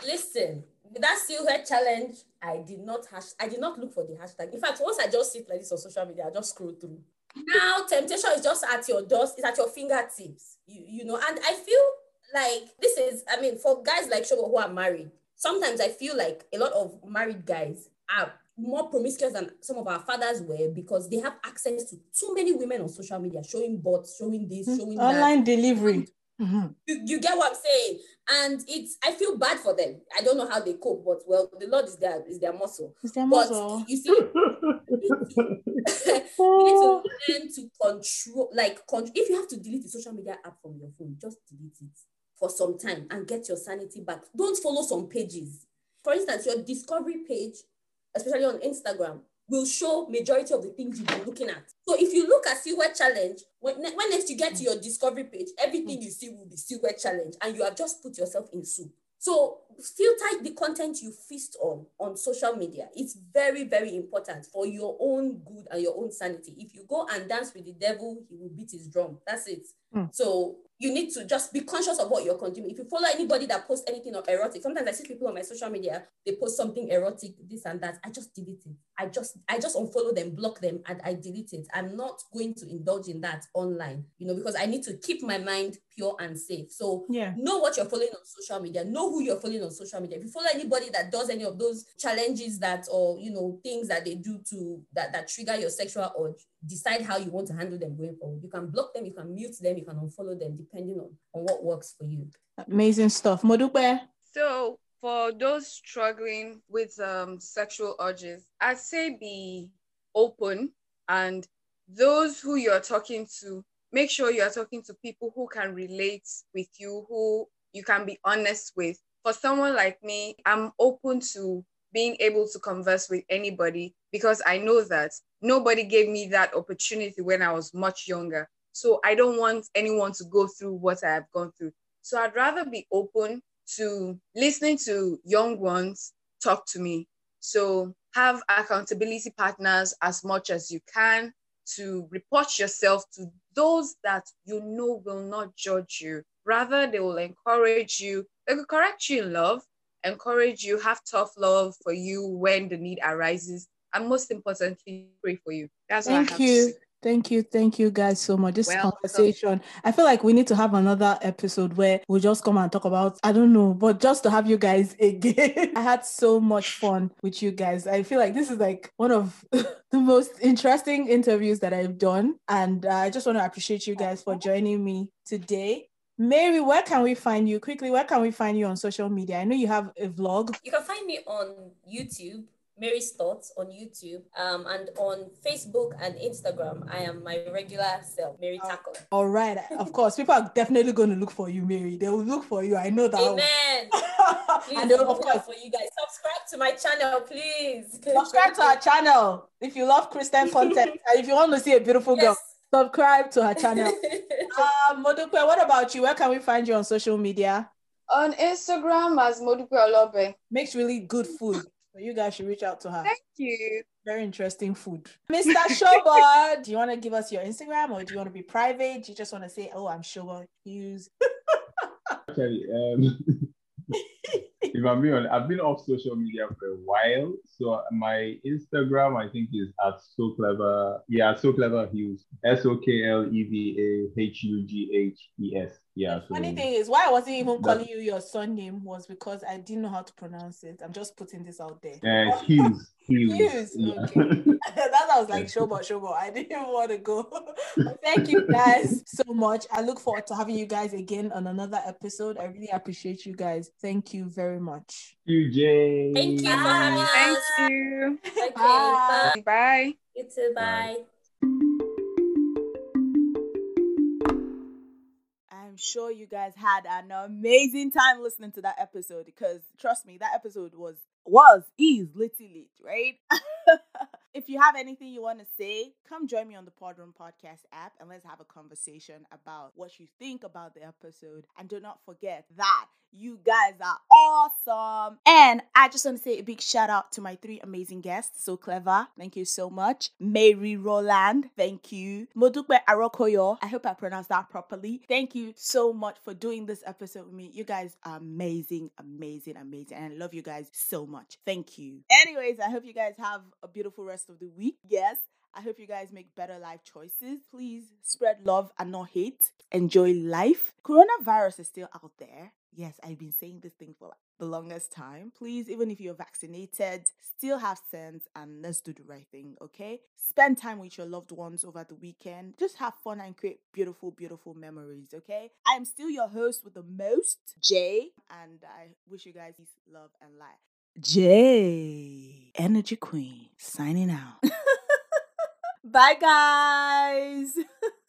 Listen, with that silhouette challenge, I did not hash, I did not look for the hashtag. In fact, once I just sit like this on social media, I just scroll through. Now temptation is just at your doors, it's at your fingertips. You, you know, and I feel like this is, I mean, for guys like Shobo who are married, sometimes I feel like a lot of married guys are more promiscuous than some of our fathers were because they have access to too many women on social media showing bots, showing this, Mm, showing Online that. delivery. Mhm. You, you get what I'm saying? And it's I feel bad for them. I don't know how they cope, but well, the Lord is their is their muscle. Is there But muscle? you see, you need to, you need to learn to control, like, con- if you have to delete the social media app from your phone, just delete it for some time and get your sanity back. Don't follow some pages. For instance, your discovery page, especially on Instagram, will show majority of the things you've been looking at. So if you look at silhouette challenge, when, when next you get to your discovery page, everything you see will be silhouette challenge, and you have just put yourself in soup. So filter the content you feast on on social media. It's very, very important for your own good and your own sanity. If you go and dance with the devil, he will beat his drum. That's it. Hmm. So you need to just be conscious of what you're consuming. If you follow anybody that posts anything or erotic, sometimes I see people on my social media, they post something erotic, this and that. I just delete it. I just I just unfollow them, block them, and I delete it. I'm not going to indulge in that online, you know, because I need to keep my mind pure and safe. So Yeah. know what you're following on social media know who you're following on social media if you follow anybody that does any of those challenges that or you know things that they do to that that trigger your sexual urge decide how you want to handle them going forward you can block them you can mute them you can unfollow them depending on on what works for you Amazing stuff. Modupe. So for those struggling with um, sexual urges, I'd say be open and those who you're talking to, make sure you're talking to people who can relate with you, who you can be honest with. For someone like me, I'm open to being able to converse with anybody because I know that nobody gave me that opportunity when I was much younger. So I don't want anyone to go through what I have gone through. So I'd rather be open to listening to young ones talk to me. So have accountability partners as much as you can to report yourself to those that you know will not judge you. Rather, they will encourage you. They will correct you in love, encourage you, have tough love for you when the need arises, and most importantly, pray for you. That's what I Thank have to you. Say. Thank you. Thank you guys so much. This Welcome. conversation, I feel like we need to have another episode where we just come and talk about, I don't know, but just to have you guys again. I had so much fun with you guys. I feel like this is like one of the most interesting interviews that I've done. And uh, I just want to appreciate you guys for joining me today. Mary, where can we find you? Quickly, where can we find you on social media? I know you have a vlog. you can find me on youtube mary's thoughts on youtube um, and on facebook and instagram i am my regular self mary tackle All right. Of course, people are definitely going to look for you, Mary. They will look for you. I know that. amen and they will, I'm of here course, for you guys. Subscribe to my channel, please. subscribe to our channel if you love Christian content and if you want to see a beautiful girl. Subscribe to her channel. Um, Modupe, what about you? Where can we find you on social media? On Instagram as Modupe Olobe. Makes really good food. So you guys should reach out to her. Thank you. Very interesting food. Mr. Shobo, do you want to give us your Instagram or do you want to be private? Do you just want to say, oh, I'm Shobo Hughes? Actually, um, if I'm being honest, I've been off social media for a while. So my Instagram, I think, is at so clever. Yeah, so clever Hughes. S O K L E V A H U G H E S. Yeah. So Funny thing is, why I wasn't even That- calling you your surname was because I didn't know how to pronounce it. I'm just putting this out there. uh, Hughes. Hughes. Hughes, Yeah. okay. That's why I was like, Shobo, Shobo. I didn't want to go. Thank you guys so much. I look forward to having you guys again on another episode. I really appreciate you guys. Thank you very much. you, Jay. Thank you for having us. Thank you. Okay, Bye. bye. Bye. You too. Bye. Bye. I'm sure you guys had an amazing time listening to that episode because trust me, that episode was was is literally right. if you have anything you want to say, come join me on the Podroom Podcast app and let's have a conversation about what you think about the episode. And do not forget that you guys are awesome. And I just want to say a big shout out to my three amazing guests. So clever. Thank you so much. Mary Roland. Thank you. Modupe Arokoyo. I hope I pronounced that properly. Thank you so much for doing this episode with me. You guys are amazing, amazing, amazing. And I love you guys so much. Thank you. Anyways, I hope you guys have a beautiful rest of the week. Yes. I hope you guys make better life choices. Please spread love and not hate. Enjoy life. Coronavirus is still out there. Yes, I've been saying this thing for the longest time. Please, even if you're vaccinated, still have sense and let's do the right thing, okay? Spend time with your loved ones over the weekend. Just have fun and create beautiful, beautiful memories, okay? I'm still your host with the most, Jay, and I wish you guys peace, love, and light. Jay, Energy Queen, signing out. Bye, guys.